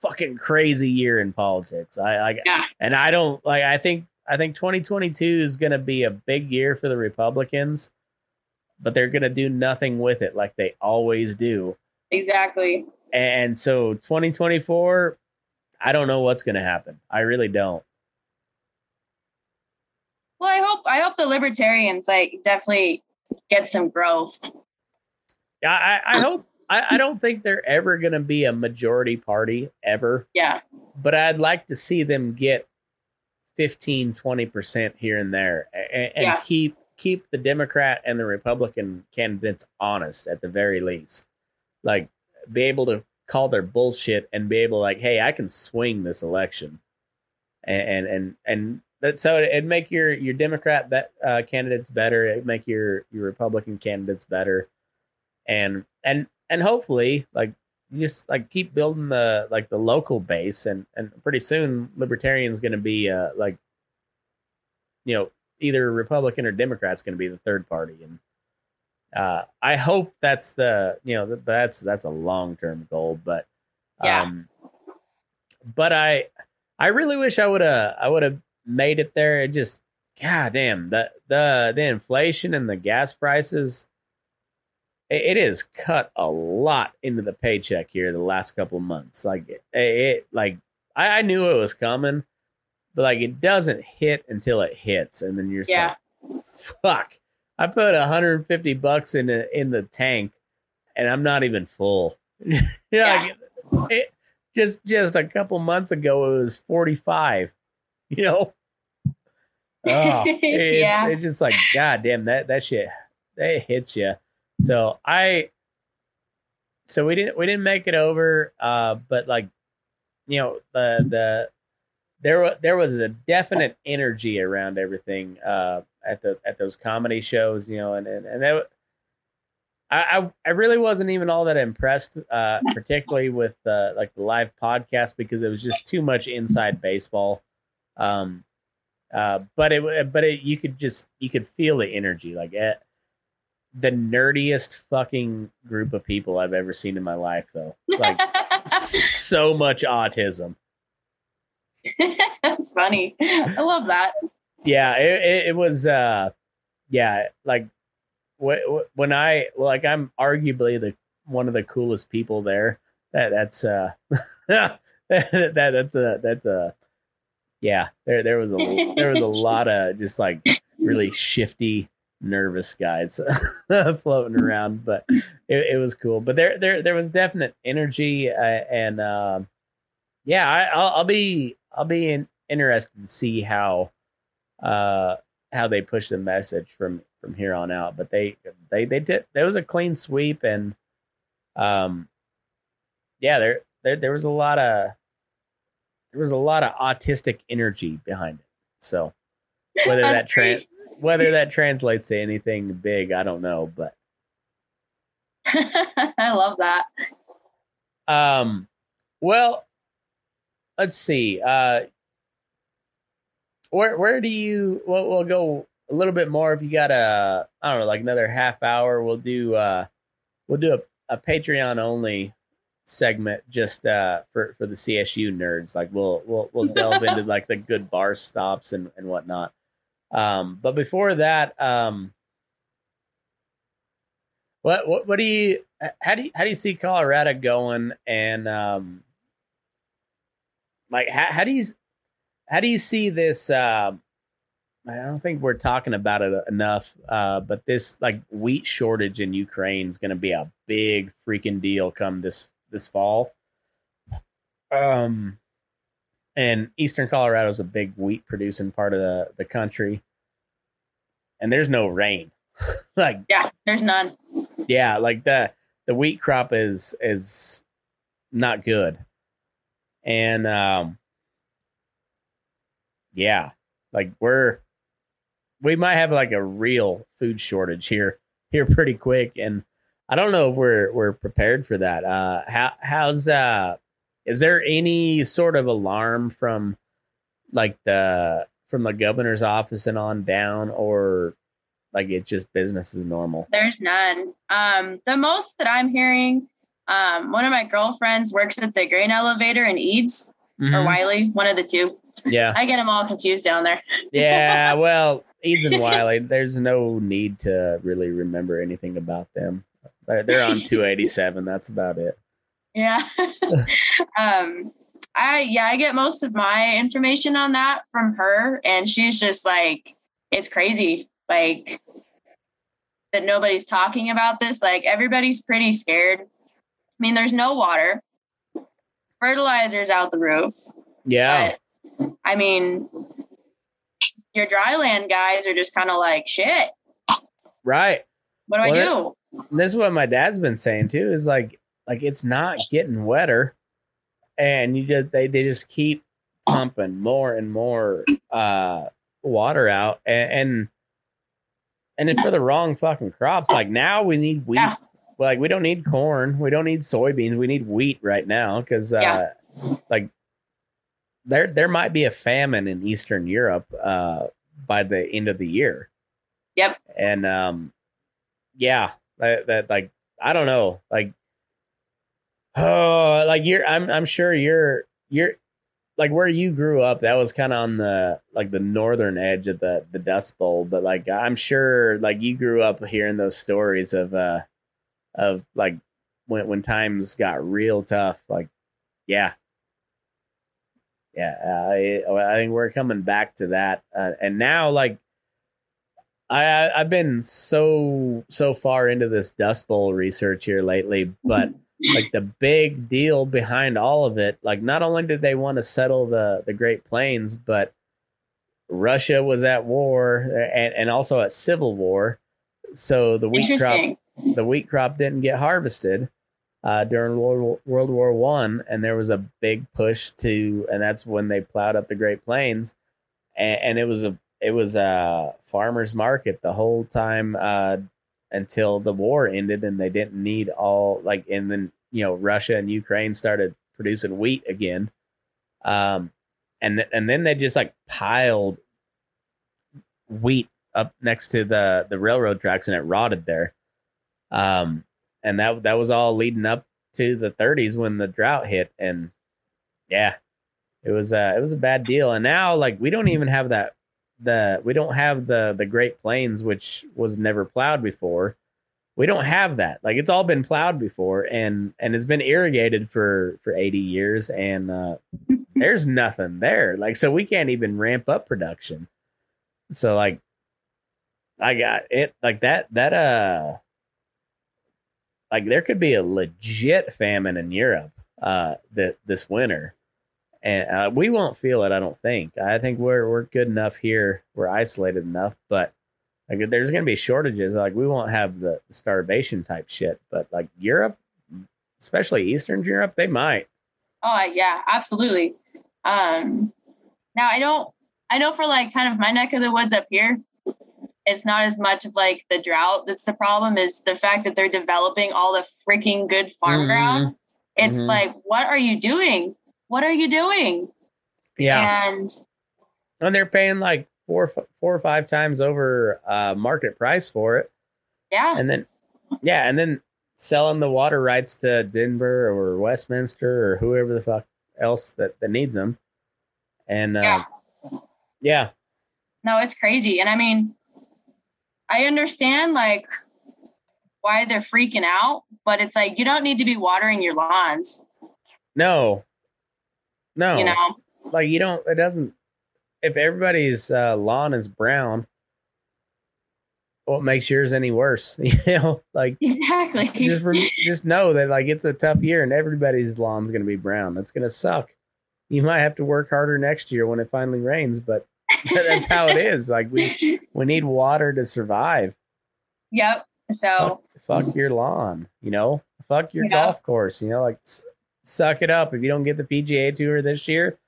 fucking crazy year in politics. I like Yeah. and I don't like I think I think 2022 is going to be a big year for the Republicans, but they're going to do nothing with it like they always do. Exactly. And so 2024 I don't know what's going to happen. I really don't. Well, I hope I hope the libertarians like definitely get some growth. I I, I hope I, I don't think they're ever going to be a majority party ever. Yeah. but I'd like to see them get 15, 20% here and there and, and Yeah. keep keep the Democrat and the Republican candidates honest at the very least. Like be able to call their bullshit and be able like, hey, I can swing this election. And and and, and that so it'd make your your Democrat bet, uh, candidates better. It'd make your your Republican candidates better, and and and hopefully like just like keep building the like the local base and and pretty soon libertarian's going to be uh like you know either republican or democrat's going to be the third party and uh i hope that's the you know that's that's a long-term goal but Yeah. um but i i really wish i would have i would have made it there it just god damn the the the inflation and the gas prices it, it has cut a lot into the paycheck here the last couple of months. Like it, it like I, I knew it was coming, but like it doesn't hit until it hits, and then you're Yeah. like, "Fuck!" I put 150 bucks in the in the tank, and I'm not even full. you know, Yeah. like, it, just just a couple months ago, it was 45. You know. Oh, it's, Yeah. it's just like God damn that that shit that hits you. So I, so we didn't we didn't make it over, uh, but like, you know the the there there was a definite energy around everything uh, at the at those comedy shows, you know, and and and that. I, I really wasn't even all that impressed, uh, particularly with uh, like the live podcast because it was just too much inside baseball. Um, uh, but it, but it, you could just, you could feel the energy, like eh, the nerdiest fucking group of people I've ever seen in my life, though. Like so much autism. That's funny. I love that. Yeah, it, it, was, uh, yeah, like wh- wh- when I, like, I'm arguably the one of the coolest people there. That that's, uh, that, that's a, that's a, yeah, there, there was a, there was a lot of just like really shifty, nervous guys floating around, but it, it was cool. But there, there, there was definite energy, uh, and um, yeah, I, I'll, I'll be, I'll be in, interested to see how, uh, how they push the message from from here on out. But they, they, they did. There was a clean sweep, and um, yeah, there, there, there was a lot of, there was a lot of autistic energy behind it. So whether that trans whether that translates to anything big, I don't know, but I love that. um well let's see. Uh where where do you we'll, we'll go a little bit more if you got a I don't know, like another half hour, we'll do uh we'll do a, a Patreon only segment just uh for for the CSU nerds. Like we'll we'll we'll delve into like the good bar stops and and whatnot. Um, but before that, um, what what what do you how do you how do you see Colorado going and um like how, how do you how do you see this uh, I don't think we're talking about it enough uh but this like wheat shortage in Ukraine is going to be a big freaking deal come this this fall? Um and eastern Colorado is a big wheat producing part of the the country. And there's no rain. Like Yeah, there's none. yeah, like the the wheat crop is is not good, and um, yeah, like we're we might have like a real food shortage here here pretty quick, and I don't know if we're we're prepared for that. Uh, how how's uh, is there any sort of alarm from like the from the governor's office and on down, or like it's just business as normal? There's none. Um, the most that I'm hearing, um, one of my girlfriends works at the grain elevator in Eads or Mhm. Wiley, one of the two. Yeah, I get them all confused down there. yeah. Well, Eads and Wiley, there's no need to really remember anything about them. They're, they're on 287. That's about it. Yeah. um I yeah, I get most of my information on that from her and she's just like it's crazy like that nobody's talking about this like everybody's pretty scared. I mean, there's no water. Fertilizer's out the roof. Yeah. I mean, your dry land guys are just kind of like, shit, Right. what do I do? this is what my dad's been saying too is like like it's not getting wetter and you just they, they just keep pumping more and more uh water out and and, and it's for the wrong fucking crops like now we need wheat Yeah. like we don't need corn we don't need soybeans we need wheat right now because uh Yeah. like there there might be a famine in eastern europe uh by the end of the year. Yep. and um yeah that, that like i don't know like oh like you're i'm i'm sure you're you're like where you grew up that was kind of on the like the northern edge of the the dust bowl. But like i'm sure like you grew up hearing those stories of uh of like when when times got real tough like yeah yeah i i think we're coming back to that. Uh, and now like I I- I've been so so far into this Dust Bowl research here lately, but like the big deal behind all of it, like not only did they want to settle the the Great Plains, but Russia was at war and, and also at civil war. So the wheat crop the wheat crop didn't get harvested uh, during World War One, and there was a big push to, and that's when they plowed up the Great Plains, and, and it was a it was a farmers market the whole time uh, until the war ended, and they didn't need all like, and then you know Russia and Ukraine started producing wheat again, um, and and then they just like piled wheat up next to the the railroad tracks, and it rotted there. Um, and that that was all leading up to the 30s when the drought hit, and yeah, it was uh, it was a bad deal. And now like we don't even have that the we don't have the the Great Plains, which was never plowed before. We don't have that. Like it's all been plowed before, and and it's been irrigated for for 80 years, and uh, there's nothing there. Like so, we can't even ramp up production. So like, I got it like that that uh like there could be a legit famine in Europe uh that this winter. And uh, we won't feel it, I don't think. I think we're we're good enough here. We're isolated enough, but like there's going to be shortages. Like we won't have the starvation type shit, but like Europe, especially Eastern Europe, they might. Oh yeah, absolutely. Um, now I don't. I know for like kind of my neck of the woods up here, it's not as much of like the drought that's the problem. Is the fact that they're developing all the freaking good farm Mhm. ground. It's Mhm. like, what are you doing? What are you doing? Yeah, And and they're paying like four four or five times over uh, market price for it. yeah, and then yeah, and then selling the water rights to Denver or Westminster or whoever the fuck else that, that needs them. And uh, Yeah. yeah, no, it's crazy. And I mean, I understand like why they're freaking out, but it's like you don't need to be watering your lawns. no, no, You know, like you don't. It doesn't. If everybody's uh, lawn is brown, what makes yours any worse? You know, like exactly. just rem- just know that like it's a tough year and everybody's lawn's going to be brown. That's going to suck. You might have to work harder next year when it finally rains, but that's how it is. Like we we need water to survive. Yep. So Fuck, fuck your lawn, you know. fuck your Yeah. golf course. You know, like s- suck it up. If you don't get the PGA Tour this year,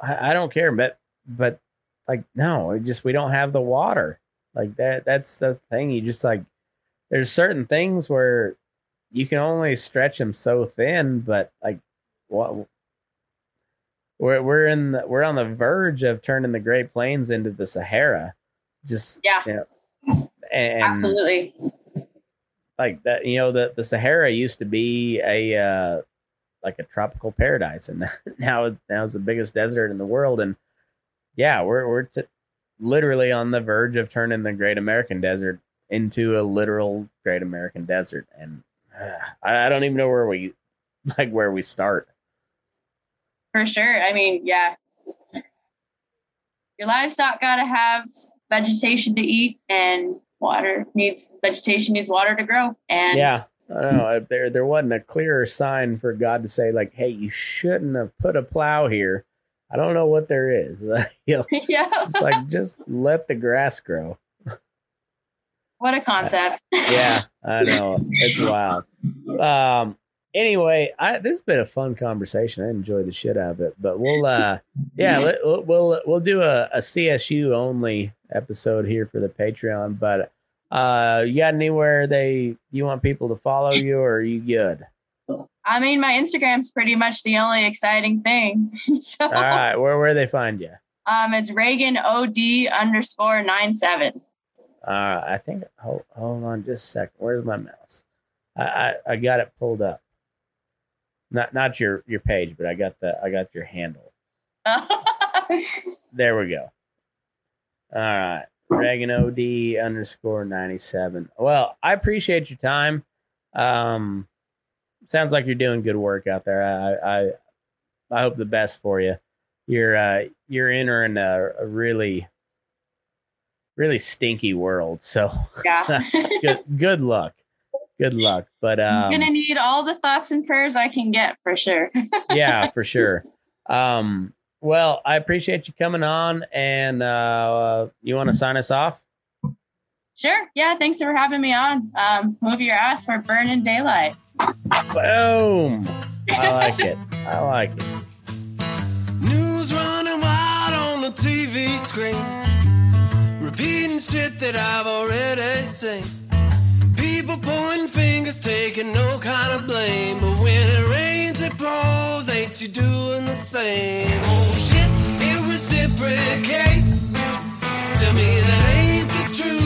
I, I don't care. But but like no, it just we don't have the water. Like that. That's the thing. You just like there's certain things where you can only stretch them so thin. But like what we're we're in the, we're on the verge of turning the Great Plains into the Sahara. Just Yeah. you know, and Absolutely. like that you know the the sahara used to be a uh like a tropical paradise and now now it's the biggest desert in the world and yeah we're we're t- literally on the verge of turning the great american desert into a literal great american desert and uh, I, I don't even know where we like where we start For sure. I mean, yeah. Your livestock got to have vegetation to eat, and water needs vegetation needs water to grow. And yeah I don't know there there wasn't a clearer sign for God to say like, "Hey, you shouldn't have put a plow here." I don't know what there is. you know, yeah. it's like just let the grass grow. What a concept. yeah, I know. It's wild. Um anyway, I this has been a fun conversation. I enjoyed the shit out of it. But we'll uh yeah, let, we'll we'll we'll do a, a CSU only episode here for the Patreon, but uh you got anywhere they you want people to follow you or are you good? I mean, my Instagram's pretty much the only exciting thing. so All right, where where they find you? um it's Regan OD underscore nine seven. Uh I think hold, hold on just a second. Where's my mouse? I, I I got it pulled up. Not not your your page, but I got the I got your handle. There we go. All right. Regan OD underscore 97. Well, I appreciate your time. Um, sounds like you're doing good work out there. I, I, I hope the best for you. You're, uh, you're entering a, a really, really stinky world. So yeah. good, good luck. Good luck. But, I'm um, gonna need all the thoughts and prayers I can get for sure. yeah, for sure. Um, well, I appreciate you coming on and, uh, you want to sign us off? Sure. Yeah. Thanks for having me on. Um, move your ass. We're burning daylight. Boom. I like it. I like it. News running wild on the TV screen. Repeating shit that I've already seen. People pointing fingers, taking no kind of blame. But when it rains, it pours. Ain't you doing the same? Oh shit, it reciprocates. Tell me that ain't the truth.